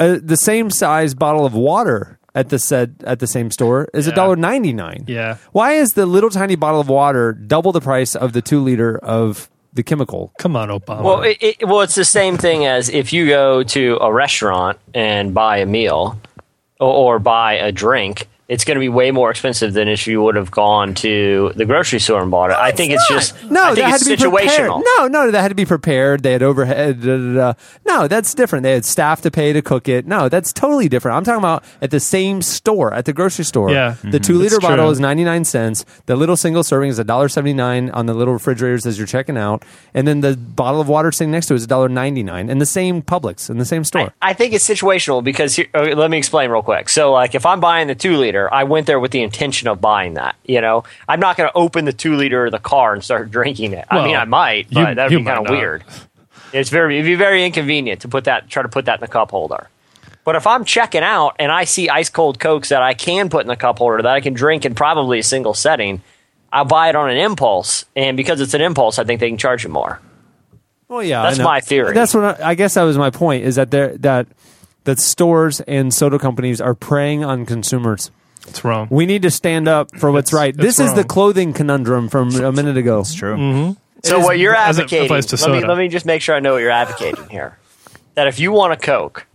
uh, the same size bottle of water at the said at the same store is a Yeah. dollar ninety nine. Yeah. Why is the little tiny bottle of water double the price of the two liter of the chemical? Come on, Obama. Well, it, it, well, it's the same thing as if you go to a restaurant and buy a meal or, or buy a drink. It's going to be way more expensive than if you would have gone to the grocery store and bought it. I think it's just No, I think that had to be prepared. situational. No, no, that had to be prepared. They had overhead. Da, da, da. No, that's different. They had staff to pay to cook it. No, that's totally different. I'm talking about at the same store, at the grocery store. Yeah. the mm-hmm. two liter bottle is 99 cents. The little single serving is $1.79 on the little refrigerators as you're checking out, and then the bottle of water sitting next to it is $1.99 in the same Publix in the same store. I think it's situational because here, uh, let me explain real quick. So, like, if I'm buying the two liter, I went there with the intention of buying that. You know, I'm not going to open the two liter of the car and start drinking it. I mean, I might, you- but that would be kind of weird. It's very, it'd be very inconvenient to put that, try to put that in the cup holder. But if I'm checking out and I see ice cold cokes that I can put in the cup holder that I can drink in probably a single setting, I'll buy it on an impulse, and because it's an impulse, I think they can charge you more. Well, yeah, That's my theory. That's what I, I guess that was my point. Is that there that that stores and soda companies are preying on consumers. It's wrong. We need to stand up for what's It's- right. it's This is the wrong. clothing conundrum from a minute ago. It's true. Mm-hmm. So is- what you're as it advocating? applies to let me soda. let me just make sure I know what you're advocating here. That if you want a Coke,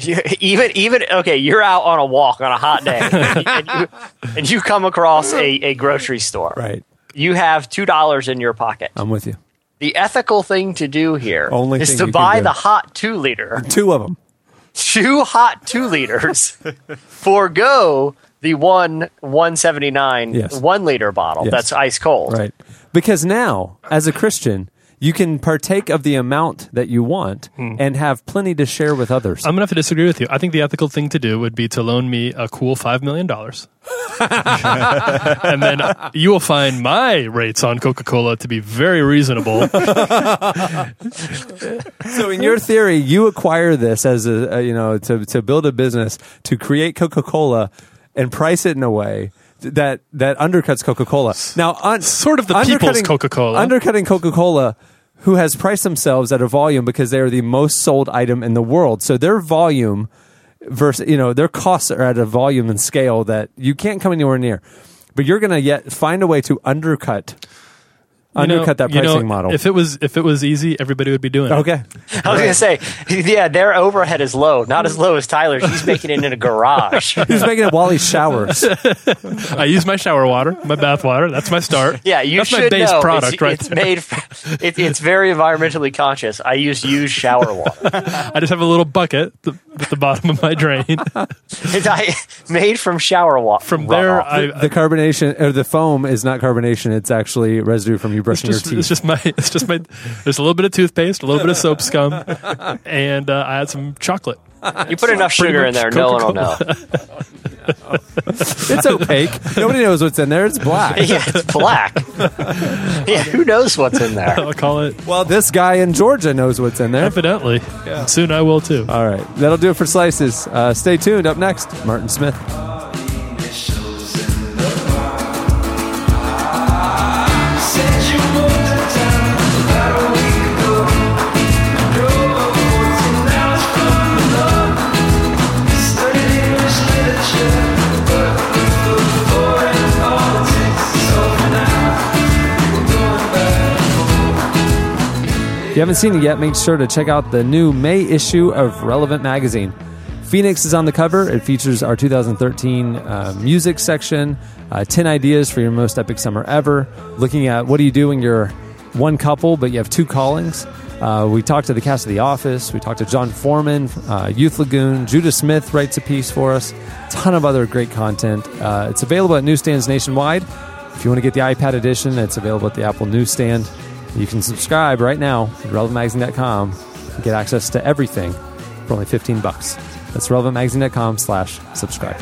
you, even even okay, you're out on a walk on a hot day, and you, and you come across a, a grocery store. Right. You have two dollars in your pocket. I'm with you. The ethical thing to do here Only is thing to you can buy do. the hot two liter, Two of them. two hot two liters, forego the one one seventy nine Yes. one liter bottle Yes. that's ice cold. Right. Because now, as a Christian, you can partake of the amount that you want hmm. and have plenty to share with others. I'm gonna have to disagree with you. I think the ethical thing to do would be to loan me a cool five million dollars, and then you will find my rates on Coca-Cola to be very reasonable. so, in your theory, you acquire this as a, a you know to to build a business to create Coca Cola and price it in a way that that undercuts Coca Cola. Now, un- Sort of the people's undercutting- Coca-Cola. undercutting Coca Cola. Who has priced themselves at a volume because they are the most sold item in the world? So their volume versus you know their costs are at a volume and scale that you can't come anywhere near. But you're going to yet find a way to undercut undercut that you know, pricing model. If it was if it was easy, everybody would be doing it. okay. I was gonna say, yeah, their overhead is low, not as low as Tyler's. He's making it in a garage. He's making it while he showers. I use my shower water, my bath water. That's my start. Yeah, you That's should my base know. product it's, right it's there. made. f- It, it's very environmentally conscious. I use used shower water. I just have a little bucket at the bottom of my drain. It's I, made from shower water. From there, I, the carbonation or the foam is not carbonation. It's actually residue from you it's brushing just, your teeth. it's just my it's just my there's a little bit of toothpaste, a little bit of soap scum, and uh, I add some chocolate. you put enough sugar in much there, no one will know. It's opaque. Nobody knows what's in there. It's black. yeah, it's black. yeah, who knows what's in there? I'll call it Well, this guy in Georgia knows what's in there. evidently. Soon I will too. All right, that'll do it for slices. Uh, stay tuned. Up next, Martin Smith. You haven't seen it yet, make sure to check out the new May issue of Relevant Magazine. Phoenix is on the cover. It features our 2013 uh, music section, uh, 10 ideas for your most epic summer ever, looking at what do you do when you're one couple but you have two callings. Uh, we talked to the cast of The Office. We talked to Jon Foreman, uh, Youth Lagoon. Judah Smith writes a piece for us. Ton of other great content. Uh, it's available at newsstands nationwide. If you want to get the iPad edition, it's available at the Apple newsstand. You can subscribe right now at relevantmagazine.com and get access to everything for only 15 bucks. That's relevantmagazine.com slash subscribe.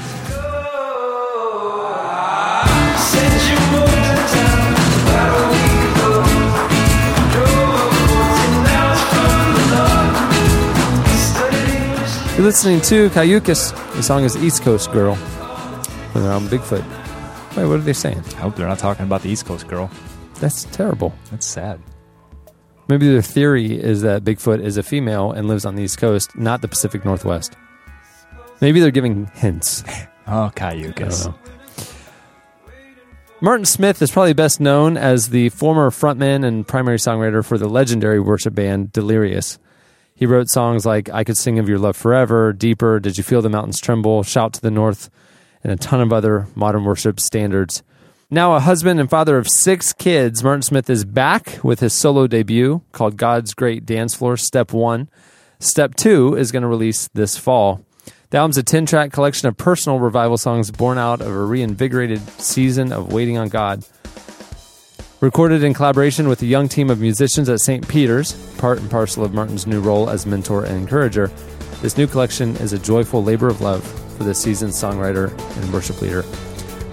You're listening to Cayucas. The song is East Coast Girl from their album Bigfoot. Wait, what are they saying? I hope they're not talking about the East Coast girl. That's terrible. That's sad. Maybe their theory is that Bigfoot is a female and lives on the East Coast, not the Pacific Northwest. Maybe they're giving hints. Oh, Cayucas. Martin Smith is probably best known as the former frontman and primary songwriter for the legendary worship band Delirious. He wrote songs like I Could Sing of Your Love Forever, Deeper, Did You Feel the Mountains Tremble, Shout to the North, and a ton of other modern worship standards. Now, a husband and father of six kids, Martin Smith is back with his solo debut called God's Great Dance Floor Step 1. Step 2 is going to release this fall. The album's a 10 track collection of personal revival songs born out of a reinvigorated season of waiting on God. Recorded in collaboration with a young team of musicians at St. Peter's, part and parcel of Martin's new role as mentor and encourager, this new collection is a joyful labor of love for the seasoned songwriter and worship leader.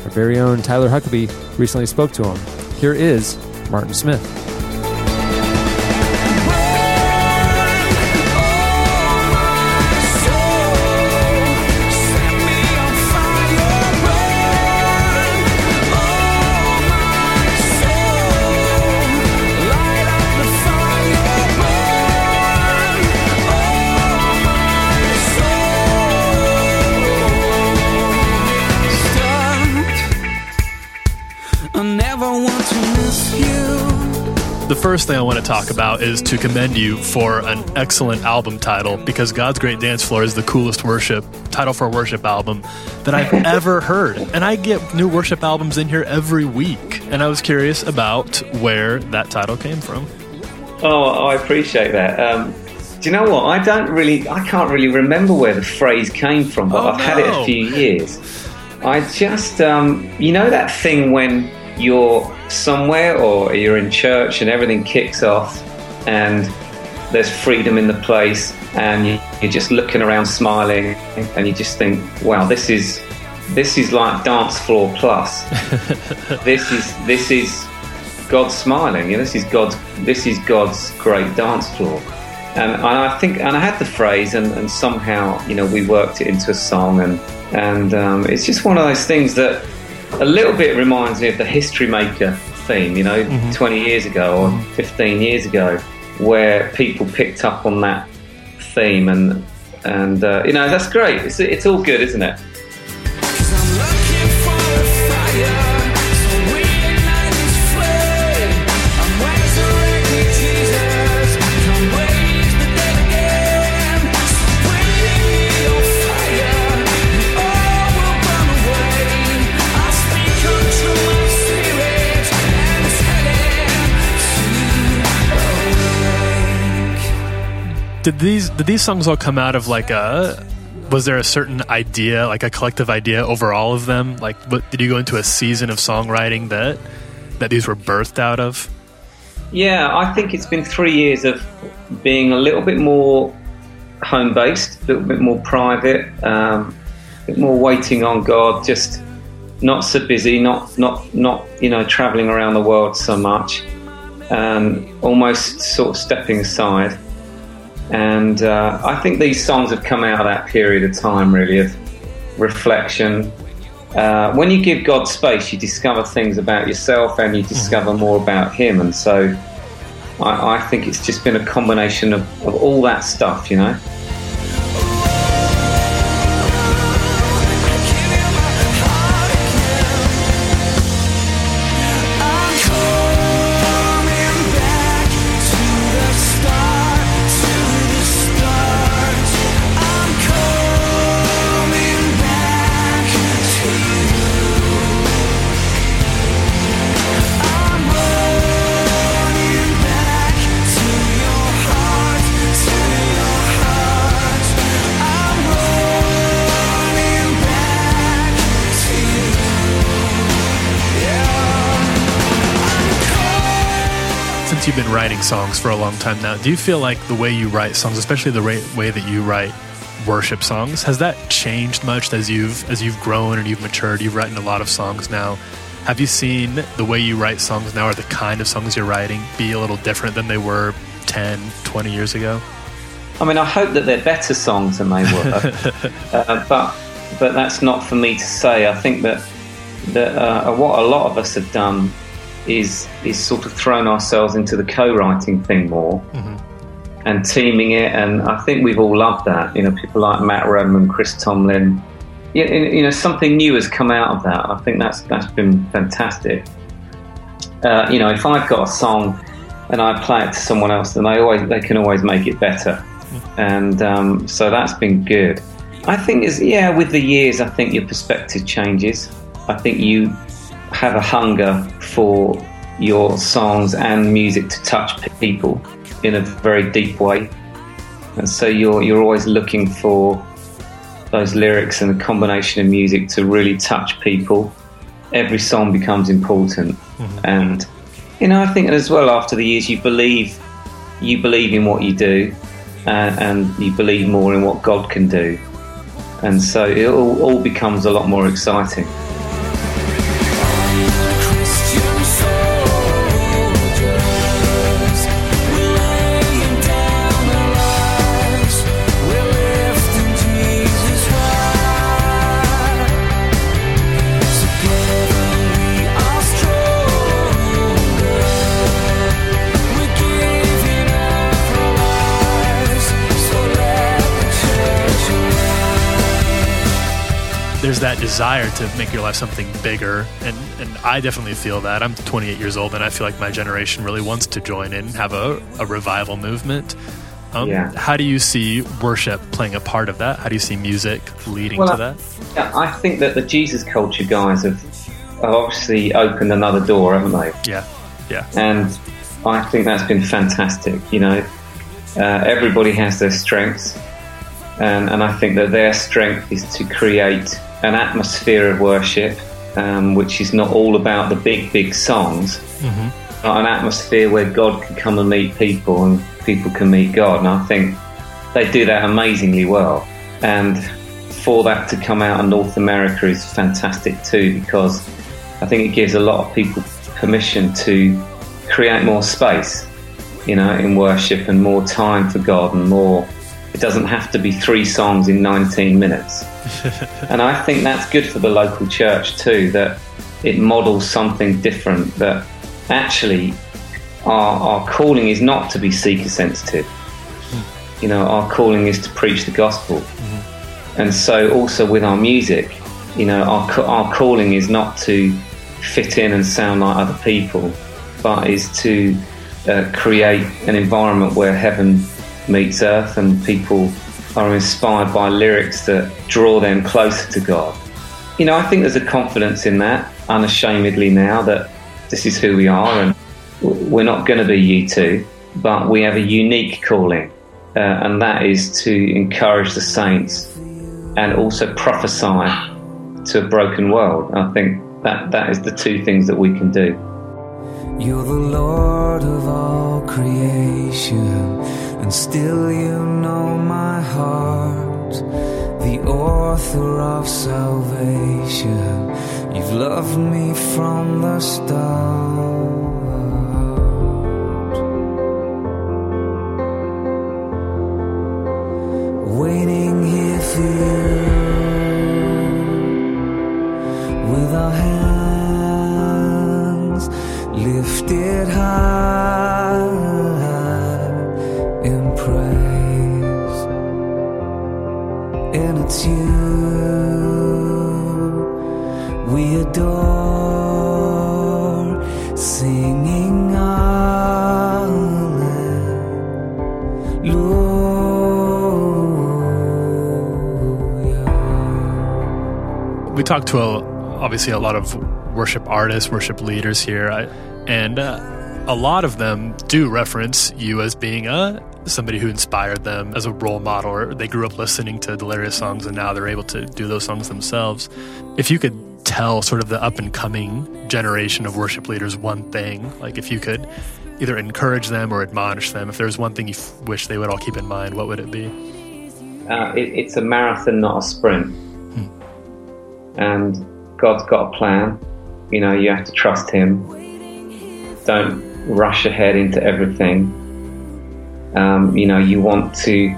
Our very own Tyler Huckabee recently spoke to him. Here is Martin Smith. First thing I want to talk about is to commend you for an excellent album title because God's Great Dance Floor is the coolest worship title for a worship album that I've ever heard. And I get new worship albums in here every week. And I was curious about where that title came from. Oh, I appreciate that. Um, do you know what? I don't really, I can't really remember where the phrase came from, but Oh, I've had it a few years. I just, um, you know, that thing when you're somewhere or you're in church and everything kicks off and there's freedom in the place and you, you're just looking around smiling and you just think, wow, this is. This is like dance floor plus. this is this is God's smiling. You know, this is God's this is God's great dance floor. And, and I think and I had the phrase and, and somehow you know we worked it into a song and and um, it's just one of those things that a little bit reminds me of the History Maker theme. You know, 20 years ago or 15 years ago, where people picked up on that theme and and uh, you know that's great. It's it's all good, isn't it? Did these did these songs all come out of like a? Was there a certain idea, like a collective idea over all of them? Like, what, did you go into a season of songwriting that that these were birthed out of? Yeah, I think it's been three years of being a little bit more home based, a little bit more private, um, a bit more waiting on God, just not so busy, not not not you know traveling around the world so much, um, almost sort of stepping aside. And uh, I think these songs have come out of that period of time, really, of reflection. Uh, when you give God space, you discover things about yourself and you discover more about Him. And so I, I think it's just been a combination of, of all that stuff, you know. Writing songs for a long time now, do you feel like the way you write songs, especially the way, that you write worship songs, has that changed much as you've as you've grown and you've matured? You've written a lot of songs now. Have you seen the way you write songs now or the kind of songs you're writing be a little different than they were 10, 20 years ago? I mean, I hope that they're better songs than they were, uh, but but that's not for me to say. I think that that uh, what a lot of us have done is is sort of thrown ourselves into the co-writing thing more and teaming it, and I think we've all loved that. You know, people like Matt Redman, Chris Tomlin. Yeah, you know, something new has come out of that. I think that's that's been fantastic. Uh, you know, if I've got a song and I play it to someone else, then they always they can always make it better, and um, so that's been good. I think is yeah, with the years, I think your perspective changes. I think you have a hunger for your songs and music to touch people in a very deep way, and so you're you're always looking for those lyrics and the combination of music to really touch people. Every song becomes important, mm-hmm. and you know I think as well after the years you believe you believe in what you do, and, and you believe more in what God can do, and so it all, all becomes a lot more exciting. There's that desire to make your life something bigger and and I definitely feel that. I'm 28 years old and I feel like my generation really wants to join in and have a, a revival movement. Um, Yeah. How do you see worship playing a part of that? How do you see music leading Well, to I- that? Yeah, I think that the Jesus culture guys have, have obviously opened another door, haven't they? Yeah, yeah, and I think that's been fantastic. You know, uh, everybody has their strengths, and, and I think that their strength is to create an atmosphere of worship, um, which is not all about the big, big songs, but an atmosphere where God can come and meet people, and people can meet God. And I think they do that amazingly well. And for that to come out in North America is fantastic too, because I think it gives a lot of people permission to create more space, you know, in worship and more time for God and more. It doesn't have to be three songs in 19 minutes. and I think that's good for the local church too, that it models something different, that actually our, our calling is not to be seeker sensitive. You know, our calling is to preach the gospel. And so also with our music, you know, our, our calling is not to fit in and sound like other people, but is to uh, create an environment where heaven meets earth and people are inspired by lyrics that draw them closer to God. You know, I think there's a confidence in that, unashamedly now, that this is who we are and we're not going to be U2, but we have a unique calling uh, and that is to encourage the saints and also prophesy to a broken world. I think that that is the two things that we can do. You're the Lord of all creation, and still you know my heart. The author of salvation, you've loved me from the start. Waiting here for you with our hands lifted high it's you we adore, singing Hallelujah. we talked to a, obviously a lot of worship artists, worship leaders here, and uh, a lot of them do reference you as being a somebody who inspired them as a role model, or they grew up listening to Delirious songs and now they're able to do those songs themselves. If you could tell sort of the up and coming generation of worship leaders one thing, like if you could either encourage them or admonish them, if there's one thing you f- wish they would all keep in mind, what would it be? Uh, it, it's a marathon, not a sprint. And God's got a plan. You know, you have to trust Him. Don't rush ahead into everything. Um, you know, you want to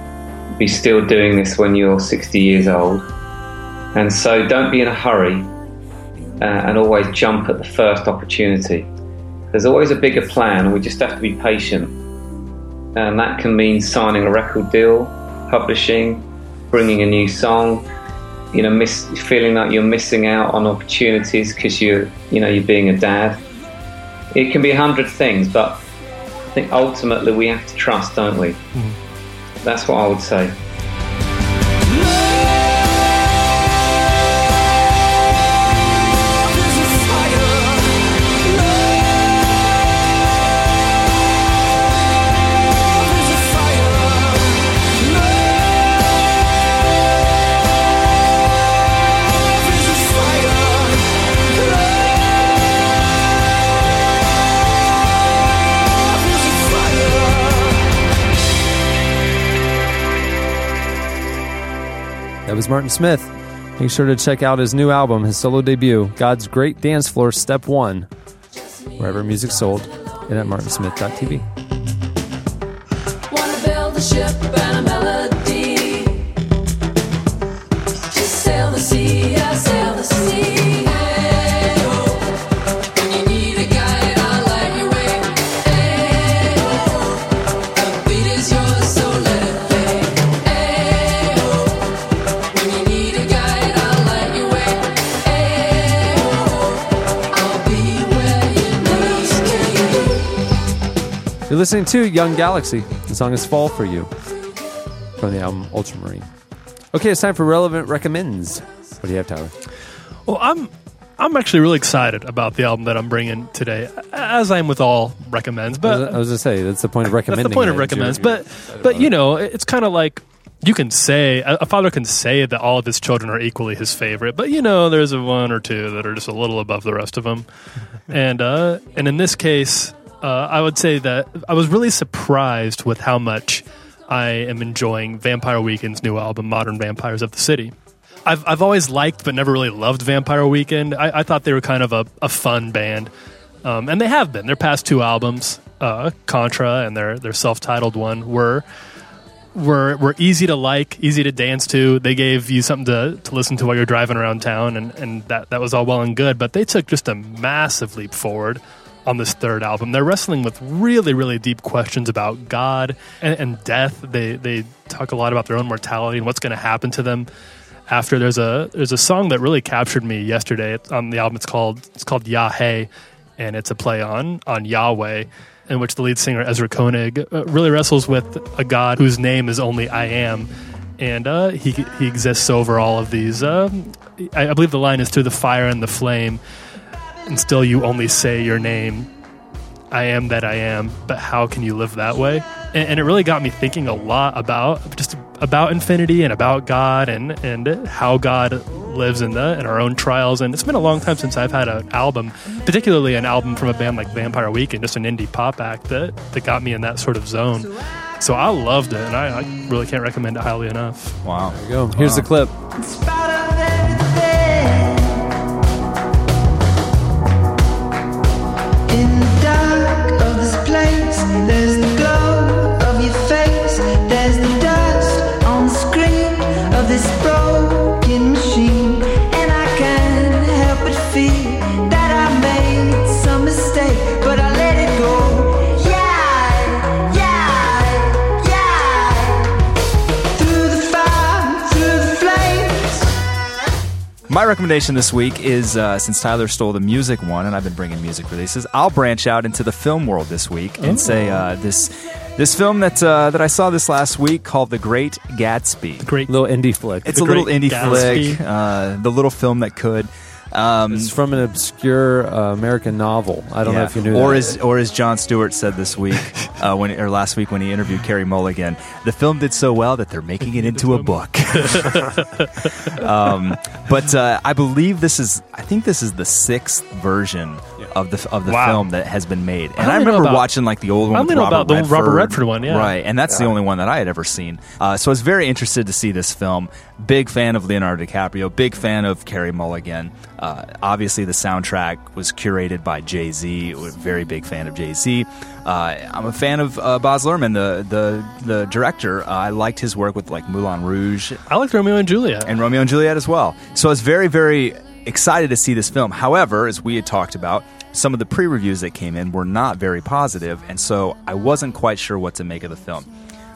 be still doing this when you're 60 years old. And so don't be in a hurry uh, and always jump at the first opportunity. There's always a bigger plan, and we just have to be patient. And that can mean signing a record deal, publishing, bringing a new song, you know, miss, feeling like you're missing out on opportunities because you're, you know, you're being a dad. It can be a hundred things, but think ultimately we have to trust, don't we? Mm-hmm. That's what I would say. Was Martin Smith. Make sure to check out his new album, his solo debut, God's Great Dance Floor Step 1, wherever music's sold, and at martinsmith.tv. You're listening to Young Galaxy. The song is Fall for You from the album Ultramarine. Okay, it's time for Relevant Recommends. What do you have, Tyler? Well, I'm I'm actually really excited about the album that I'm bringing today, as I am with all recommends. But I was going to say, that's the point of recommending. That's the point of recommends. You're- But but you know, it's kind of like you can say a a father can say that all of his children are equally his favorite, but you know, there's a one or two that are just a little above the rest of them. and uh, and in this case, uh, I would say that I was really surprised with how much I am enjoying Vampire Weekend's new album, Modern Vampires of the City. I've, I've always liked but never really loved Vampire Weekend. I, I thought they were kind of a, a fun band. Um, and they have been. Their past two albums, uh, Contra and their, their self titled one, were were were easy to like, easy to dance to. They gave you something to, to listen to while you're driving around town, and, and that, that was all well and good. But they took just a massive leap forward on this third album. They're wrestling with really, really deep questions about God and, and death. They they talk a lot about their own mortality and what's going to happen to them after. There's a there's a song that really captured me yesterday on the album. It's called it's called Yahweh, and it's a play on on Yahweh in which the lead singer Ezra Koenig uh, really wrestles with a God whose name is only I am, and uh, he he exists over all of these. Uh, I, I believe the line is through the fire and the flame, and still you only say your name. I am that I am, but how can you live that way? and, and it really got me thinking a lot about just about infinity and about God and and how God lives in the in our own trials. And it's been a long time since I've had an album, particularly an album from a band like Vampire Weekend, just an indie pop act that that got me in that sort of zone. So I loved it, and I, I really can't recommend it highly enough. Wow. There you go. Here's the clip. Place, My recommendation this week is uh, since Tyler stole the music one, and I've been bringing music releases, I'll branch out into the film world this week and say uh, this this film that uh, that I saw this last week called The Great Gatsby. Great. Little indie flick. It's The a little indie Gatsby. flick, uh, the little film that could. Um, It's from an obscure uh, American novel. I don't know if you knew or that. as or as Jon Stewart said this week, uh, when or last week when he interviewed Carey Mulligan, the film did so well that they're making it into a book. um, but uh, I believe this is I think this is the sixth version of the of the Wow. film that has been made. And I I, remember about- watching like the old one I with only know Robert about the Redford. Robert Redford one, yeah. right, and that's the only one that I had ever seen. Uh, so I was very interested to see this film. Big fan of Leonardo DiCaprio. Big fan of Carey Mulligan. Uh, obviously, the soundtrack was curated by Jay Z. Very big fan of Jay Z. Uh, I'm a fan of uh, Baz Luhrmann, the the the director. Uh, I liked his work with like Moulin Rouge I liked Romeo and Juliet. and Romeo and Juliet as well. So I was very, very excited to see this film. However, as we had talked about, some of the pre reviews that came in were not very positive, and so I wasn't quite sure what to make of the film.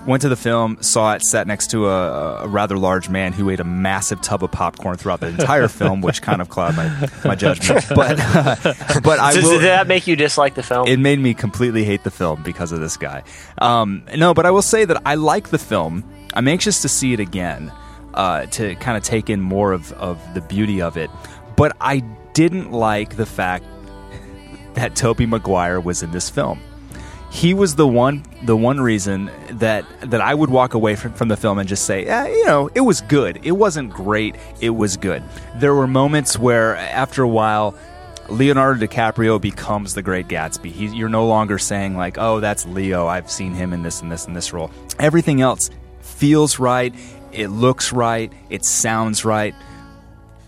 Went to the film, saw it, sat next to a, a rather large man who ate a massive tub of popcorn throughout the entire film, which kind of clouded my, my judgment. But, but I Does, will, did that make you dislike the film? it made me completely hate the film because of this guy. Um, no, but I will say that I like the film. I'm anxious to see it again uh, to kind of take in more of, of the beauty of it. But I didn't like the fact that Tobey Maguire was in this film. He was the one the one reason that that I would walk away from, from the film and just say, yeah, you know, it was good. It wasn't great. It was good. There were moments where after a while Leonardo DiCaprio becomes the great Gatsby. He, you're no longer saying like, "Oh, that's Leo. I've seen him in this and this and this role." Everything else feels right. It looks right. It sounds right.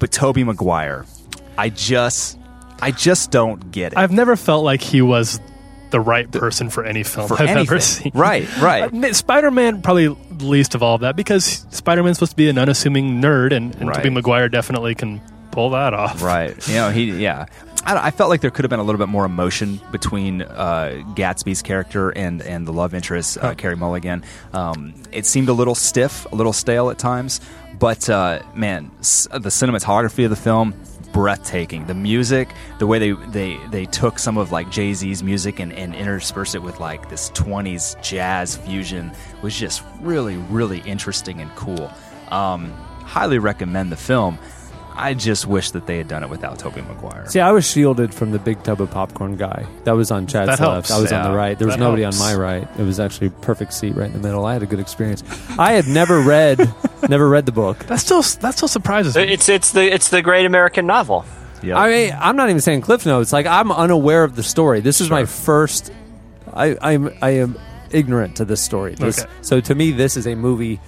But Tobey Maguire, I just, I just don't get it. I've never felt like he was the right person for any film For I've ever seen. Right, right. Spider Man probably least of all of that because Spider Man's supposed to be an unassuming nerd, and, and Right. Tobey Maguire definitely can pull that off. Right. You know, he, yeah. I, I felt like there could have been a little bit more emotion between uh, Gatsby's character and, and the love interest, uh, Carey Mulligan. Um, it seemed a little stiff, a little stale at times, but uh, man, s- the cinematography of the film, breathtaking. The music, the way they, they, they took some of like Jay Z's music and, and interspersed it with like this 20s jazz fusion was just really, really interesting and cool. Um, highly recommend the film. I just wish that they had done it without Tobey Maguire. See, I was shielded from the big tub of popcorn guy. That was on Chad's That left. helps. I was on the right. There was That nobody helps. on my right. It was actually a perfect seat right in the middle. I had a good experience. I had never read, never read the book. That still that still surprises me. it's it's the it's the great American novel. Yep. I mean, I'm not even saying Cliff Notes. Like I'm unaware of the story. This is my first. I, I'm I am ignorant to this story. This, Okay. So to me, this is a movie,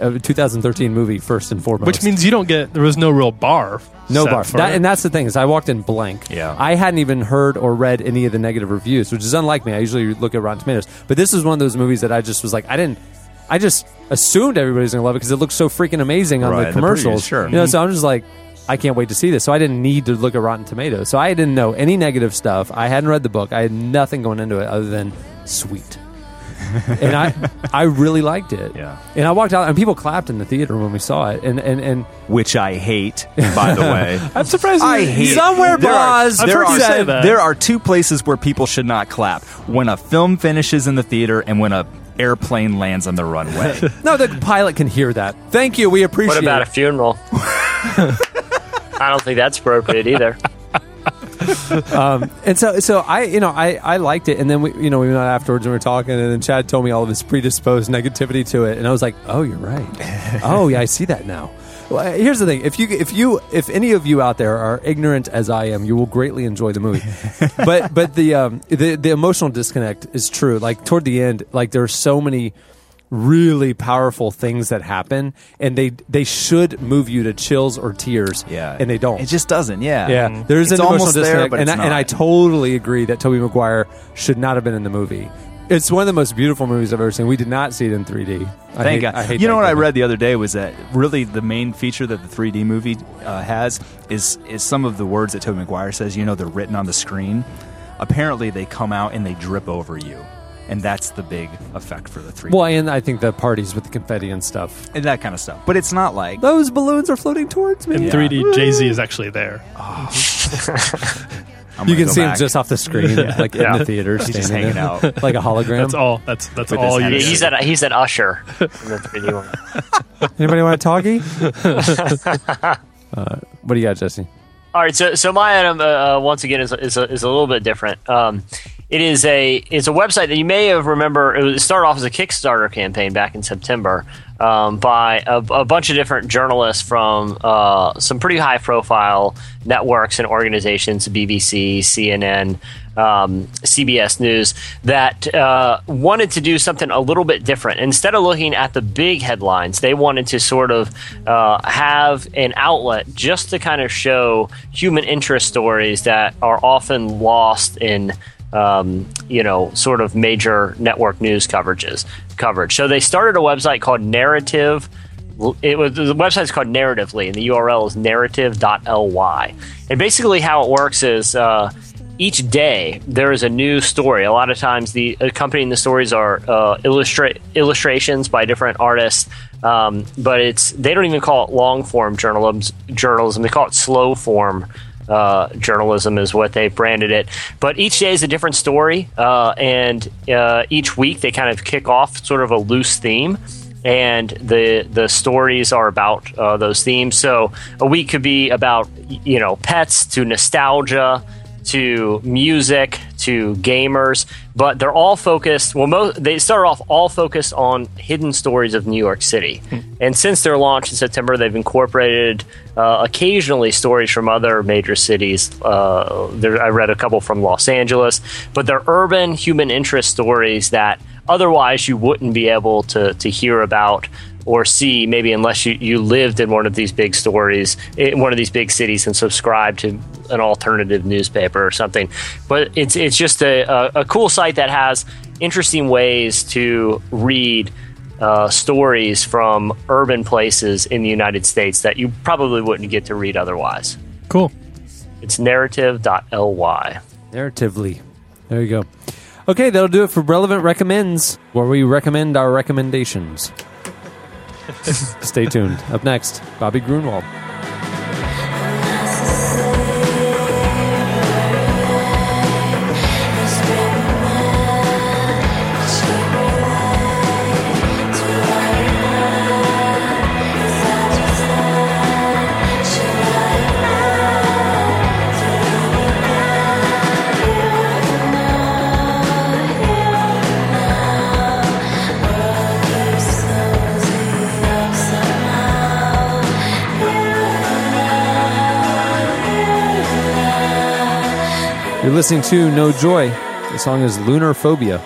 Uh, a 2013 movie first and foremost. Which means you don't get there was no real bar. no bar. That, and that's the thing is I walked in blank. Yeah. I hadn't even heard or read any of the negative reviews, which is unlike me. I usually look at Rotten Tomatoes, but this is one of those movies that I just was like, I didn't. I just assumed everybody's gonna love it because it looks so freaking amazing on Right, the the commercials. previews, sure. You know, mm-hmm. so I'm just like, I can't wait to see this. So I didn't need to look at Rotten Tomatoes. So I didn't know any negative stuff. I hadn't read the book. I had nothing going into it other than sweet. and I, I really liked it. Yeah. And I walked out, and people clapped in the theater when we saw it. And and and which I hate, by the way. I'm surprised. I hate Somewhere, there are, Boz, I've there heard are, you say that. There are two places where people should not clap: when a film finishes in the theater and when a airplane lands on the runway. No, the pilot can hear that. Thank you. We appreciate What about a funeral? I don't think that's appropriate either. um, and so, so I, you know, I, I liked it, and then we, you know, we went out afterwards and we were talking, and then Chad told me all of his predisposed negativity to it, and I was like, oh, you're right. oh, yeah, I see that now. Well, here's the thing: if you, if you, if any of you out there are ignorant as I am, you will greatly enjoy the movie. but, but the, um, the, the emotional disconnect is true. Like toward the end, like there are so many really powerful things that happen, and they, they should move you to chills or tears. Yeah, and they don't. It just doesn't. Yeah, Yeah, there's It's an emotional almost there, disconnect, but and, it's I, and I totally agree that Tobey Maguire should not have been in the movie. It's one of the most beautiful movies I've ever seen. We did not see it in 3D. I Thank hate, God. I hate you know what I read the other day was that really the main feature that the 3D movie uh, has is is some of the words that Tobey Maguire says. You know, they're written on the screen. Apparently, they come out and they drip over you, and that's the big effect for the 3D Well, and I think the parties with the confetti and stuff. and that kind of stuff. But it's not like Those balloons are floating towards me. In 3D, Jay Z is actually there. I'm You can go see him just off the screen, like in the theater, He's just hanging there, out. like a hologram. That's all. That's that's With all you. Yeah, he's that he's that usher in the 3D one. Anybody want a talkie? uh, what do you got, Jesse? All right, so so my item uh, uh, once again is is a, is a little bit different. Um, it is a it's a website that you may have remember. It started off as a Kickstarter campaign back in September um, by a, a bunch of different journalists from uh, some pretty high profile networks and organizations, BBC, CNN, um, CBS News, that uh, wanted to do something a little bit different. Instead of looking at the big headlines, they wanted to sort of uh, have an outlet just to kind of show human interest stories that are often lost in. Um, you know, sort of major network news coverages coverage. So they started a website called Narrative. It was the website's called Narratively, and the URL is narrative.ly. And basically, how it works is uh, each day there is a new story. A lot of times, the accompanying the stories are uh, illustra- illustrations by different artists. Um, but it's they don't even call it long form journalism. Journalism they call it slow form uh, journalism is what they branded it. But each day is a different story, uh, and uh, each week they kind of kick off sort of a loose theme. And the the stories are about uh, those themes. So a week could be about you know pets to nostalgia to music to gamers, but they're all focused. Well, mo- they start off all focused on hidden stories of New York City. And since their launch in September, they've incorporated uh, occasionally stories from other major cities. Uh, there, I read a couple from Los Angeles, but they're urban human interest stories that otherwise you wouldn't be able to, to hear about or see maybe unless you, you lived in one of these big stories in one of these big cities and subscribed to an alternative newspaper or something but it's it's just a, a, a cool site that has interesting ways to read uh, stories from urban places in the United States that you probably wouldn't get to read otherwise. Cool. It's narrative.ly. Narratively. There you go. Okay, that'll do it for Relevant Recommends, where we recommend our recommendations. Stay tuned. Up next, Bobby Gruenewald. Listening to No Joy. The song is Lunar Phobia.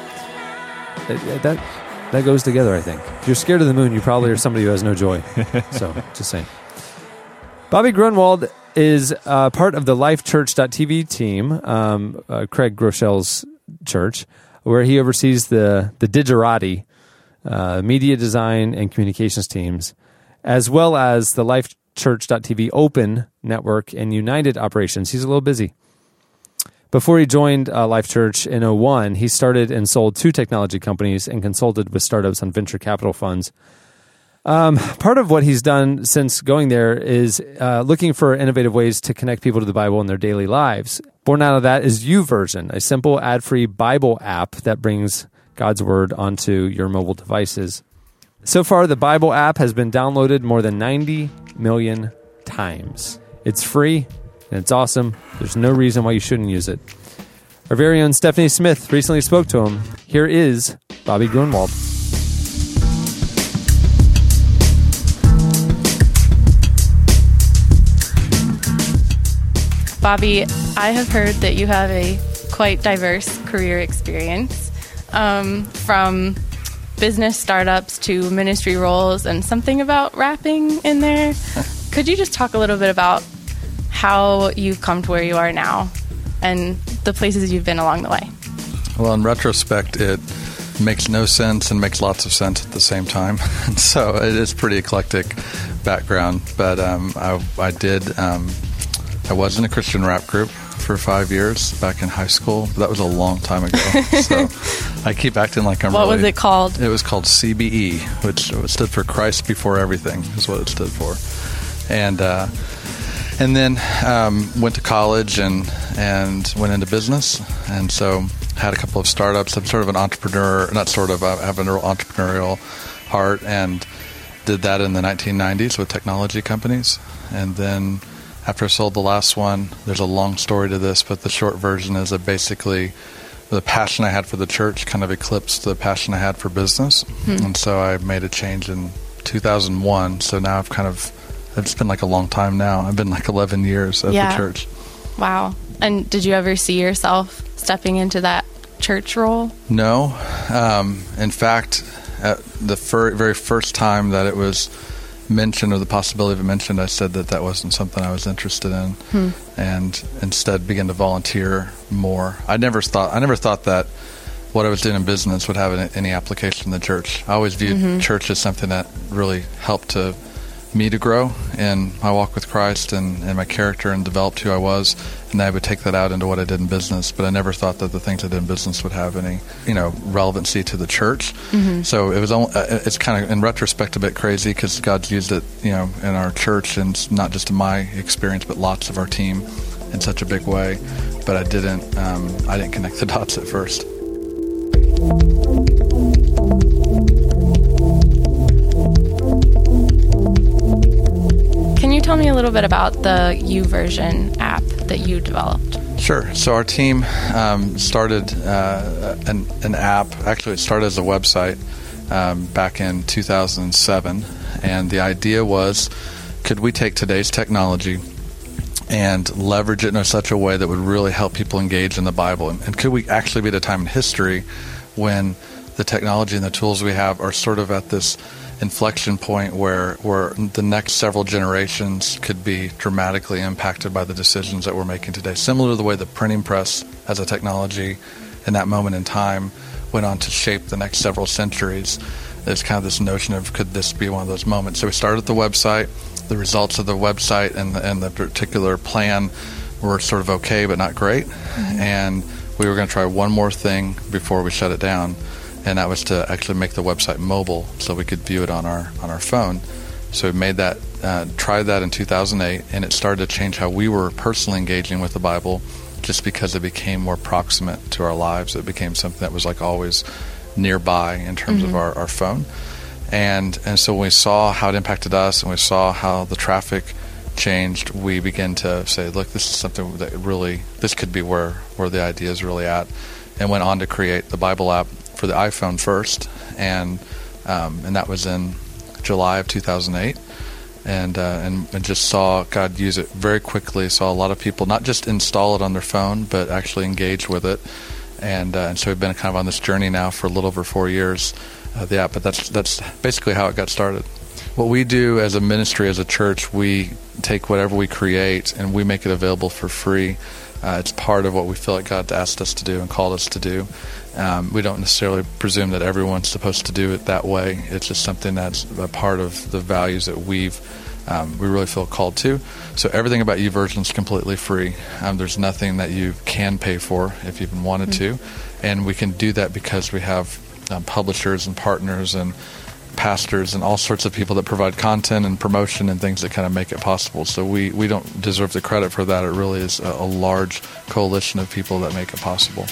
That, that, that goes together, I think. If you're scared of the moon, you probably are somebody who has no joy. so, just saying. Bobby Gruenewald is uh, part of the LifeChurch.tv team, um, uh, Craig Groeschel's church, where he oversees the, the Digerati uh, media design and communications teams, as well as the LifeChurch.tv Open Network and United operations. He's a little busy. Before he joined uh, Life Church in 01, he started and sold two technology companies and consulted with startups on venture capital funds. Um, part of what he's done since going there is uh, looking for innovative ways to connect people to the Bible in their daily lives. Born out of that is YouVersion, a simple ad-free Bible app that brings God's Word onto your mobile devices. So far, the Bible app has been downloaded more than 90 million times. It's free, and it's awesome. There's no reason why you shouldn't use it. Our very own Stephanie Smith recently spoke to him. Here is Bobby Gruenewald. Bobby, I have heard that you have a quite diverse career experience um, from business startups to ministry roles and something about rapping in there. Could you just talk a little bit about how you've come to where you are now and the places you've been along the way? Well, in retrospect, it makes no sense and makes lots of sense at the same time. So it is pretty eclectic background. But um, I, I did, um, I was in a Christian rap group for five years back in high school. That was a long time ago. so I keep acting like I'm What was it called? It was called CBE, which stood for Christ Before Everything, is what it stood for. And uh, and then um, went to college and and went into business, and so had a couple of startups. I'm sort of an entrepreneur, not sort of. I have a real entrepreneurial heart, and did that in the 1990s with technology companies, and then. After I sold the last one, there's a long story to this, but the short version is that basically the passion I had for the church kind of eclipsed the passion I had for business. And so I made a change in 2001. So now I've kind of, it's been like a long time now. I've been like 11 years at Yeah. the church. Wow. And did you ever see yourself stepping into that church role? No. Um, in fact, at the fir- very first time that it was mentioned or the possibility of it mentioned, I said that that wasn't something I was interested in, and instead began to volunteer more. I never thought I never thought that what I was doing in business would have any, any application in the church. I always viewed church as something that really helped to me to grow in my walk with Christ and, and my character and developed who I was. And I would take that out into what I did in business. But I never thought that the things I did in business would have any, you know, relevancy to the church. So it was, al- uh, it's kind of in retrospect a bit crazy because God's used it, you know, in our church and not just in my experience, but lots of our team in such a big way. But I didn't, um, I didn't connect the dots at first. Tell me a little bit about the YouVersion app that you developed? Sure. So our team um, started uh, an, an app. Actually, it started as a website um, back in 2007, and the idea was, could we take today's technology and leverage it in such a way that would really help people engage in the Bible? And, and could we actually be at a time in history when the technology and the tools we have are sort of at this inflection point where where the next several generations could be dramatically impacted by the decisions that we're making today. Similar to the way the printing press as a technology in that moment in time went on to shape the next several centuries. There's kind of this notion of could this be one of those moments? So we started the website. The results of the website and the, and the particular plan were sort of okay, but not great. Mm-hmm. And we were going to try one more thing before we shut it down and that was to actually make the website mobile so we could view it on our on our phone. So we made that, uh, tried that in 2008, and it started to change how we were personally engaging with the Bible, just because it became more proximate to our lives. It became something that was like always nearby in terms of our, our phone, and and so when we saw how it impacted us, and we saw how the traffic changed, we began to say, look, this is something that really this could be where where the idea is really at, and went on to create the Bible app for the iPhone first, and um, and that was in July of 2008, and, uh, and and just saw God use it very quickly. Saw a lot of people not just install it on their phone, but actually engage with it, and uh, and so we've been kind of on this journey now for a little over four years, uh, the app. But that's that's basically how it got started. What we do as a ministry, as a church, we take whatever we create and we make it available for free. Uh, it's part of what we feel like God asked us to do and called us to do. Um, we don't necessarily presume that everyone's supposed to do it that way. It's just something that's a part of the values that we've um, we really feel called to. So everything about YouVersion is completely free. Um, there's nothing that you can pay for if you even wanted to, and we can do that because we have um, publishers and partners and pastors and all sorts of people that provide content and promotion and things that kind of make it possible. So we, we don't deserve the credit for that. It really is a, a large coalition of people that make it possible.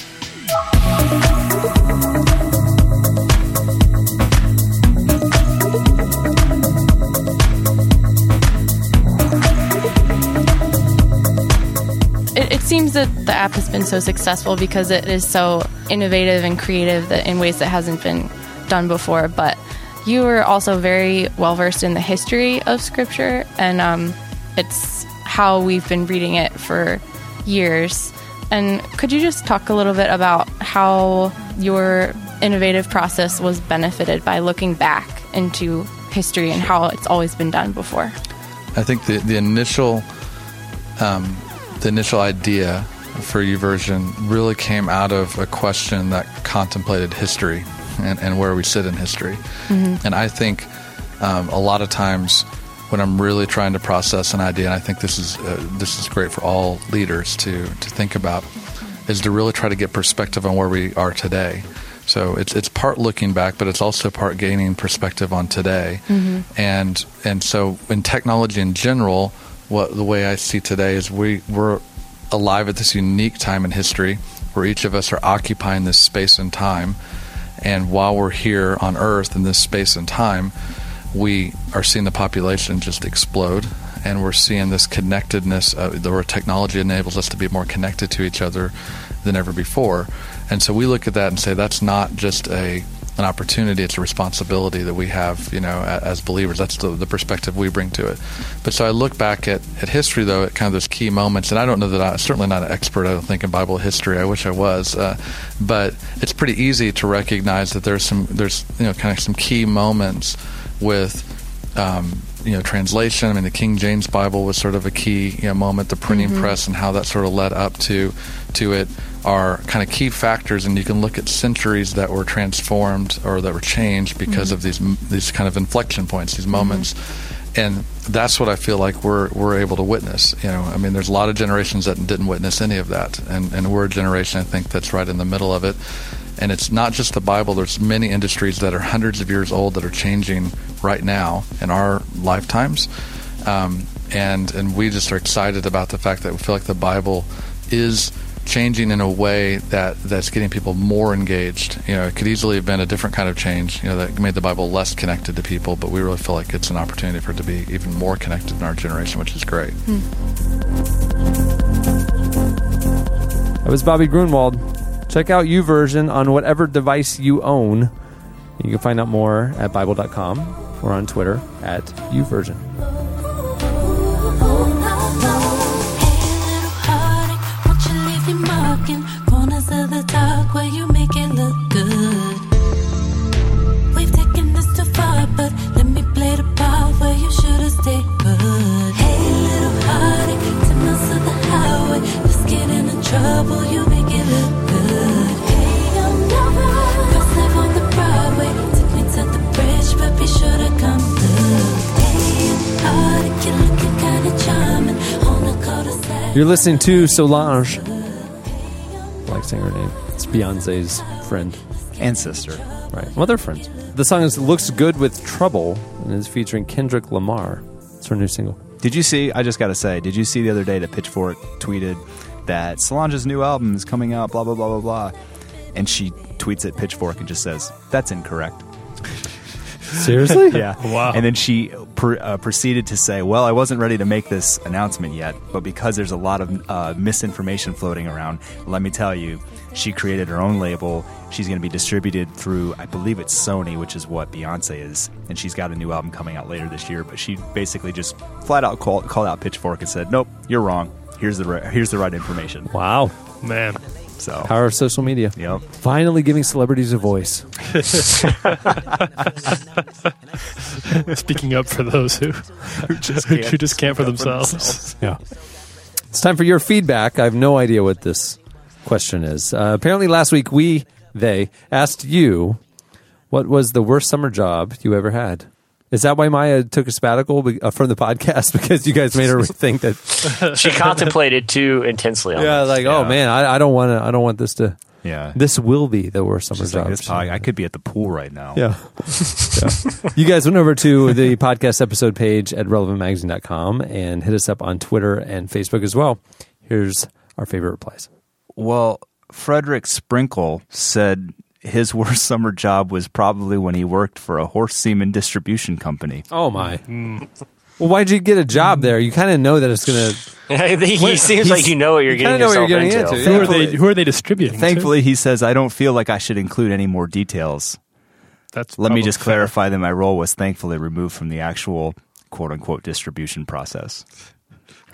Seems that the app has been so successful because it is so innovative and creative in ways that hasn't been done before. But you were also very well versed in the history of Scripture, and um, it's how we've been reading it for years. And could you just talk a little bit about how your innovative process was benefited by looking back into history and how it's always been done before? I think the the initial um, the initial idea for YouVersion really came out of a question that contemplated history and, and where we sit in history. And I think um, a lot of times when I'm really trying to process an idea, and I think this is uh, this is great for all leaders to to think about, is to really try to get perspective on where we are today. So it's it's part looking back, but it's also part gaining perspective on today. And and so in technology in general, what the way I see today is we we're alive at this unique time in history where each of us are occupying this space and time. And while we're here on Earth in this space and time, we are seeing the population just explode. And we're seeing this connectedness, uh, the where technology enables us to be more connected to each other than ever before. And so we look at that and say that's not just a an opportunity; it's a responsibility that we have, you know, as believers. That's the, the perspective we bring to it. But so I look back at, at history, though, at kind of those key moments, and I don't know that I'm certainly not an expert. I don't think in Bible history. I wish I was, uh, but it's pretty easy to recognize that there's some there's you know kind of some key moments with um, you know translation. I mean, the King James Bible was sort of a key you know moment. The printing mm-hmm. press and how that sort of led up to to it are kind of key factors, and you can look at centuries that were transformed or that were changed because mm-hmm. of these these kind of inflection points, these mm-hmm. moments. And that's what I feel like we're we're able to witness. You know, I mean, there's a lot of generations that didn't witness any of that, and and we're a generation I think that's right in the middle of it. And it's not just the Bible. There's many industries that are hundreds of years old that are changing right now in our lifetimes, um, and and we just are excited about the fact that we feel like the Bible is changing in a way that that's getting people more engaged. You know, it could easily have been a different kind of change. You know, that made the Bible less connected to people, but we really feel like it's an opportunity for it to be even more connected in our generation, which is great. That was Bobby Gruenewald. Check out YouVersion on whatever device you own. You can find out more at Bible.com or on Twitter at YouVersion. You're listening to Solange. I like saying her name. It's Beyonce's friend. and sister. Right. Well, they're friends. The song is Looks Good with Trouble and is featuring Kendrick Lamar. It's her new single. Did you see? I just got to say, did you see the other day that Pitchfork tweeted that Solange's new album is coming out? Blah blah blah blah blah, and she tweets at Pitchfork and just says that's incorrect. Seriously? Yeah. Wow. And then she uh, proceeded to say, "Well, I wasn't ready to make this announcement yet, but because there's a lot of uh, misinformation floating around, let me tell you, she created her own label. She's going to be distributed through, I believe it's Sony, which is what Beyonce is, and she's got a new album coming out later this year. But she basically just flat out called, called out Pitchfork and said, "Nope, you're wrong. Here's the ri- here's the right information." Wow. Man. So, Power of social media. yep. Finally giving celebrities a voice. Speaking up for those who, who just can't who just can't for stand for themselves. Yeah. It's time for your feedback. I have no idea what this question is. Uh, apparently, last week we, they, asked you what was the worst summer job you ever had. Is that why Maya took a sabbatical uh, from the podcast? Because you guys made her think that. She contemplated too intensely on Yeah, this. like, oh man, I, I don't want to. I don't want this to. Yeah. This will be the worst summer Just like job. this pod- I could be at the pool right now. Yeah. Yeah. You guys went over to the podcast episode page at relevantmagazine.com and hit us up on Twitter and Facebook as well. Here's our favorite replies. Well, Frederick Sprinkle said his worst summer job was probably when he worked for a horse semen distribution company. Oh my. Hmm. Well, why'd you get a job there? You kind of know that it's going to. he seems like you know what you're getting know what you're getting into. into, Who are they? Who are they distributing? to? Thankfully, he says, I don't feel like I should include any more details. that's Let me probably just fair. clarify that my role was thankfully removed from the actual quote unquote distribution process.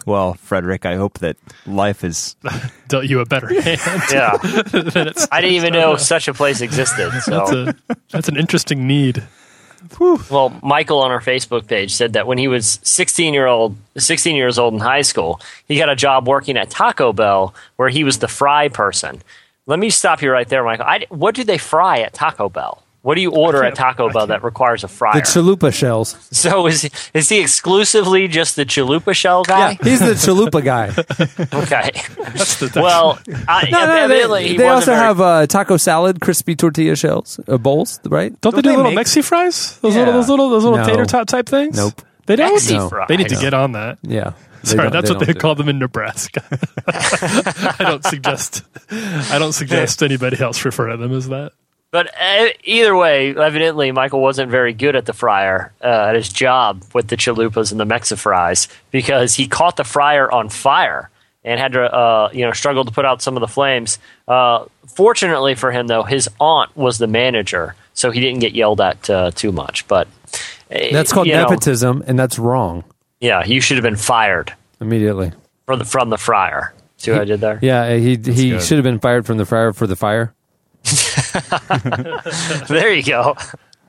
Well, Frederick, I hope that life has Dealt you a better hand. Yeah, than it's- I didn't even know such a place existed. that's a that's an interesting need. well, Michael on our Facebook page said that when he was 16 year old, 16 years old in high school, he got a job working at Taco Bell where he was the fry person. Let me stop you right there, Michael. I, what do they fry at Taco Bell? What do you order at Taco Bell that requires a fry? The chalupa shells. so is he, is he exclusively just the chalupa shell guy? Yeah, guy? he's the chalupa guy. Okay. well, I, No, no, evidently they, they also very- have uh, taco salad, crispy tortilla shells, uh, bowls, right? Don't, they Don't do they little make- Mexi fries? Those Yeah. little, those little, those little No. tater tot type things. Nope. They don't. Mexi No. fries. They need to get on that. Yeah. Sorry, don't- that's they what they don't do call them in Nebraska. I don't suggest. I don't suggest anybody else refer to them as that. But uh, either way, evidently Michael wasn't very good at the fryer uh, at his job with the chalupas and the Mexa fries because he caught the fryer on fire and had to uh, you know struggle to put out some of the flames. Uh, fortunately for him, though, his aunt was the manager, so he didn't get yelled at uh, too much. But uh, That's called you know, nepotism, and that's wrong yeah, you should have been fired immediately. from the from the fryer. See what I did there? Yeah, he he good. should have been fired from the fire for the fire. there you go.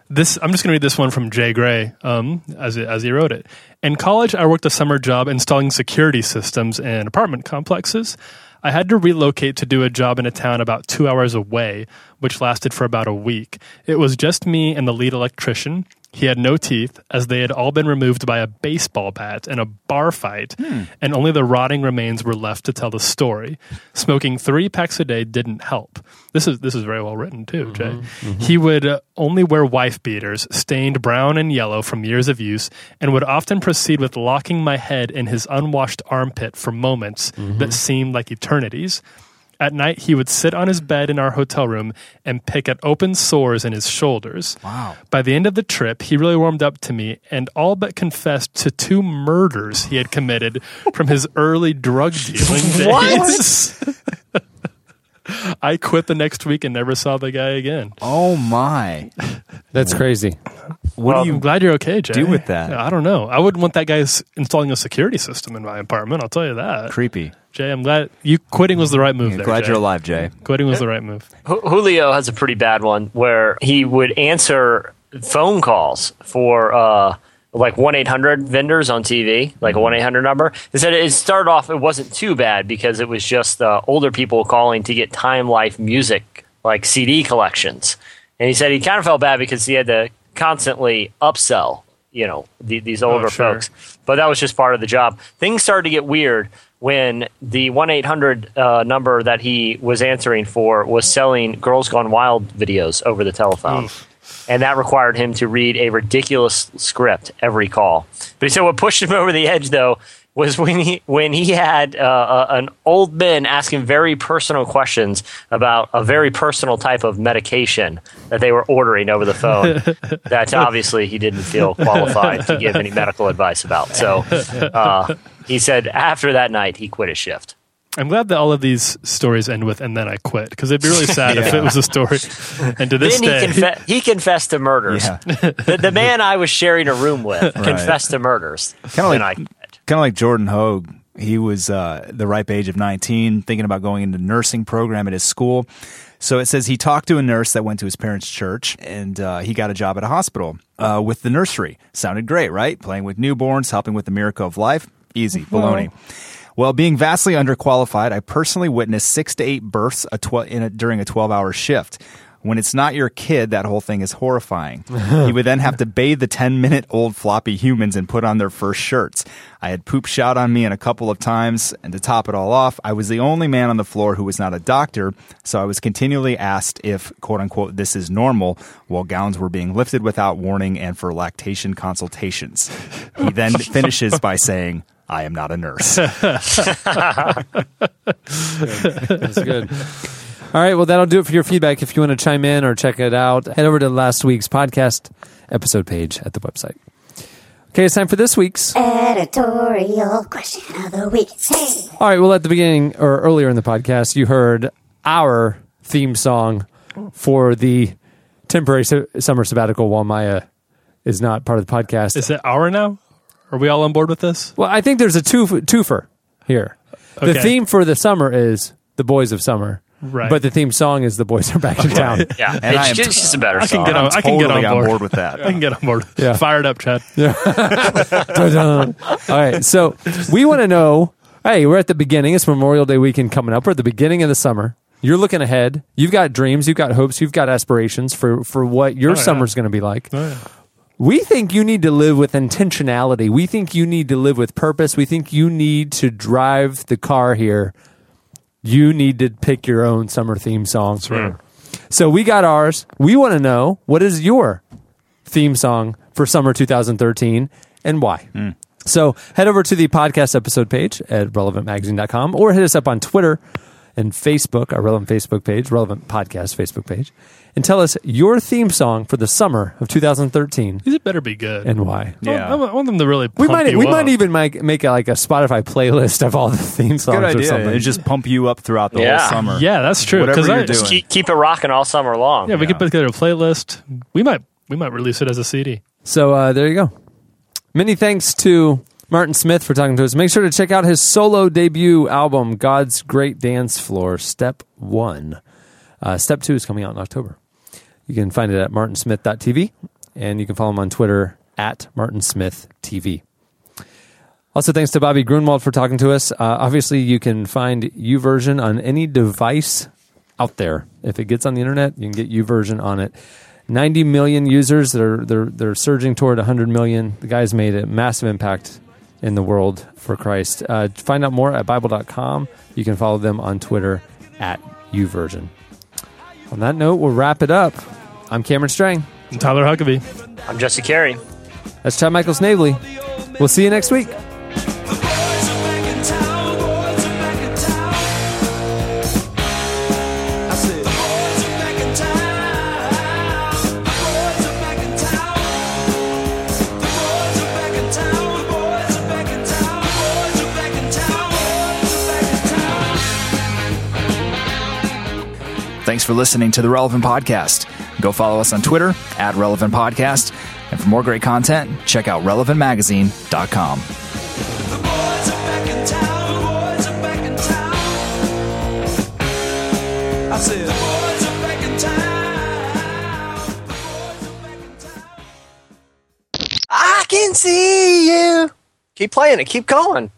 This I'm just going to read this one from Jay Gray um, as as he wrote it. In college, I worked a summer job installing security systems in apartment complexes. I had to relocate to do a job in a town about two hours away, which lasted for about a week. It was just me and the lead electrician. He had no teeth, as they had all been removed by a baseball bat in a bar fight, hmm. and only the rotting remains were left to tell the story. Smoking three packs a day didn't help. This is this is very well written too, Jay. Mm-hmm. Mm-hmm. He would uh, only wear wife beaters, stained brown and yellow from years of use, and would often proceed with locking my head in his unwashed armpit for moments that mm-hmm. seemed like eternities. At night, he would sit on his bed in our hotel room and pick at open sores in his shoulders. Wow. By the end of the trip, he really warmed up to me and all but confessed to two murders he had committed from his early drug dealing days. I quit the next week and never saw the guy again. Oh my! That's crazy. What well, do you I'm glad you're okay, Jay. do with that? I don't know. I wouldn't want that guy installing a security system in my apartment. I'll tell you that. Creepy. Jay, I'm glad you quitting was the right move. there, Glad Jay. you're alive, Jay. Quitting was the right move. Julio has a pretty bad one where he would answer phone calls for uh, like 1 800 vendors on TV, like a 1 800 number. They said it started off, it wasn't too bad because it was just uh, older people calling to get Time Life music, like CD collections. And he said he kind of felt bad because he had to constantly upsell, you know, the, these older sure. folks. But that was just part of the job. Things started to get weird when the 1 800 uh, number that he was answering for was selling Girls Gone Wild videos over the telephone. And that required him to read a ridiculous script every call. But he said what pushed him over the edge, though, was when he when he had uh, a- an old man asking very personal questions about a very personal type of medication that they were ordering over the phone. that obviously he didn't feel qualified to give any medical advice about. So uh, he said after that night he quit his shift. I'm glad that all of these stories end with "and then I quit" because it'd be really sad if it was a story. And to this then he, day, confe- he confessed to murders. Yeah. the, the man I was sharing a room with confessed to murders. Kinda like- I quit. Kind of like Jordan Hogue. He was uh, the ripe age of 19, thinking about going into nursing program at his school. So it says he talked to a nurse that went to his parents' church, and uh, he got a job at a hospital uh, with the nursery. Sounded great, right? Playing with newborns, helping with the miracle of life. Easy, baloney. Well, being vastly underqualified, I personally witnessed six to eight births a tw- in a, during a 12 hour shift. When it's not your kid, that whole thing is horrifying. he would then have to bathe the 10 minute old floppy humans and put on their first shirts. I had poop shot on me in a couple of times, and to top it all off, I was the only man on the floor who was not a doctor, so I was continually asked if, quote unquote, this is normal, while gowns were being lifted without warning and for lactation consultations. He then finishes by saying, I am not a nurse. That's good. All right, well, that'll do it for your feedback. If you want to chime in or check it out, head over to last week's podcast episode page at the website. Okay, it's time for this week's. Editorial question of the week. Hey. All right, well, at the beginning or earlier in the podcast, you heard our theme song for the temporary su- summer sabbatical while Maya is not part of the podcast. Is it our now? Are we all on board with this? well, I think there's a two twofer here. The theme for the summer is the boys of summer, Right. but the theme song is the boys are back in town. Yeah, And I it's am just, t- just a better I can song. get on. I can get totally on on board. board with that. I can get on board. Yeah. Fired up, Chad. Dun-dun. All right, so we want to know. Hey, we're at the beginning. It's Memorial Day weekend coming up. We're at the beginning of the summer. You're looking ahead. You've got dreams. You've got hopes. You've got aspirations for for what your Oh, yeah. summer's going to be like. Oh, yeah. We think you need to live with intentionality. We think you need to live with purpose. We think you need to drive the car here. You need to pick your own summer theme song. Hmm. So we got ours. We want to know what is your theme song for summer 2013 and why. Hmm. So head over to the podcast episode page at relevantmagazine.com or hit us up on Twitter and Facebook, our relevant Facebook page, relevant podcast Facebook page, and tell us your theme song for the summer of 2013 These better be good. and why. Yeah. I, want- I want them to really. We pump might you we up. might even make make a, like a Spotify playlist of all the theme songs Good or idea. something. It just pump you up throughout the Yeah. whole summer. Yeah, that's true. Whatever 'cause you're I, doing. Keep, keep it rocking all summer long. Yeah, we could put together a playlist. We might we might release it as a CD. So uh, there you go. Many thanks to Martin Smith for talking to us. Make sure to check out his solo debut album, God's Great Dance Floor, Step One. Uh, Step Two is coming out in October. You can find it at martinsmith.tv, and you can follow him on Twitter at martinsmithtv. Also, thanks to Bobby Gruenewald for talking to us. Uh, obviously, you can find YouVersion on any device out there. If it gets on the internet, you can get YouVersion on it. 90 million users. They're they're they're surging toward 100 million. The guy's made a massive impact in the world for Christ. Uh, find out more at Bible.com. You can follow them on Twitter at YouVersion. On that note, we'll wrap it up. I'm Cameron Strang. I'm Tyler Huckabee. I'm Jesse Carey. That's Chad Michael Snavely. We'll see you next week. The boys are back in town. Boys are back in town. I said, the boys are back in town. The boys are back in town. The boys are back in town. The boys are back in town. The boys are back in town. Boys are back in town. Thanks for listening to the Relevant Podcast. Go follow us on Twitter at Relevant Podcast. And for more great content, check out relevantmagazine.com. The boys are back in town. The boys are back in town. I said, the boys are back in town. The boys are back in town. I can see you. Keep playing it. Keep going.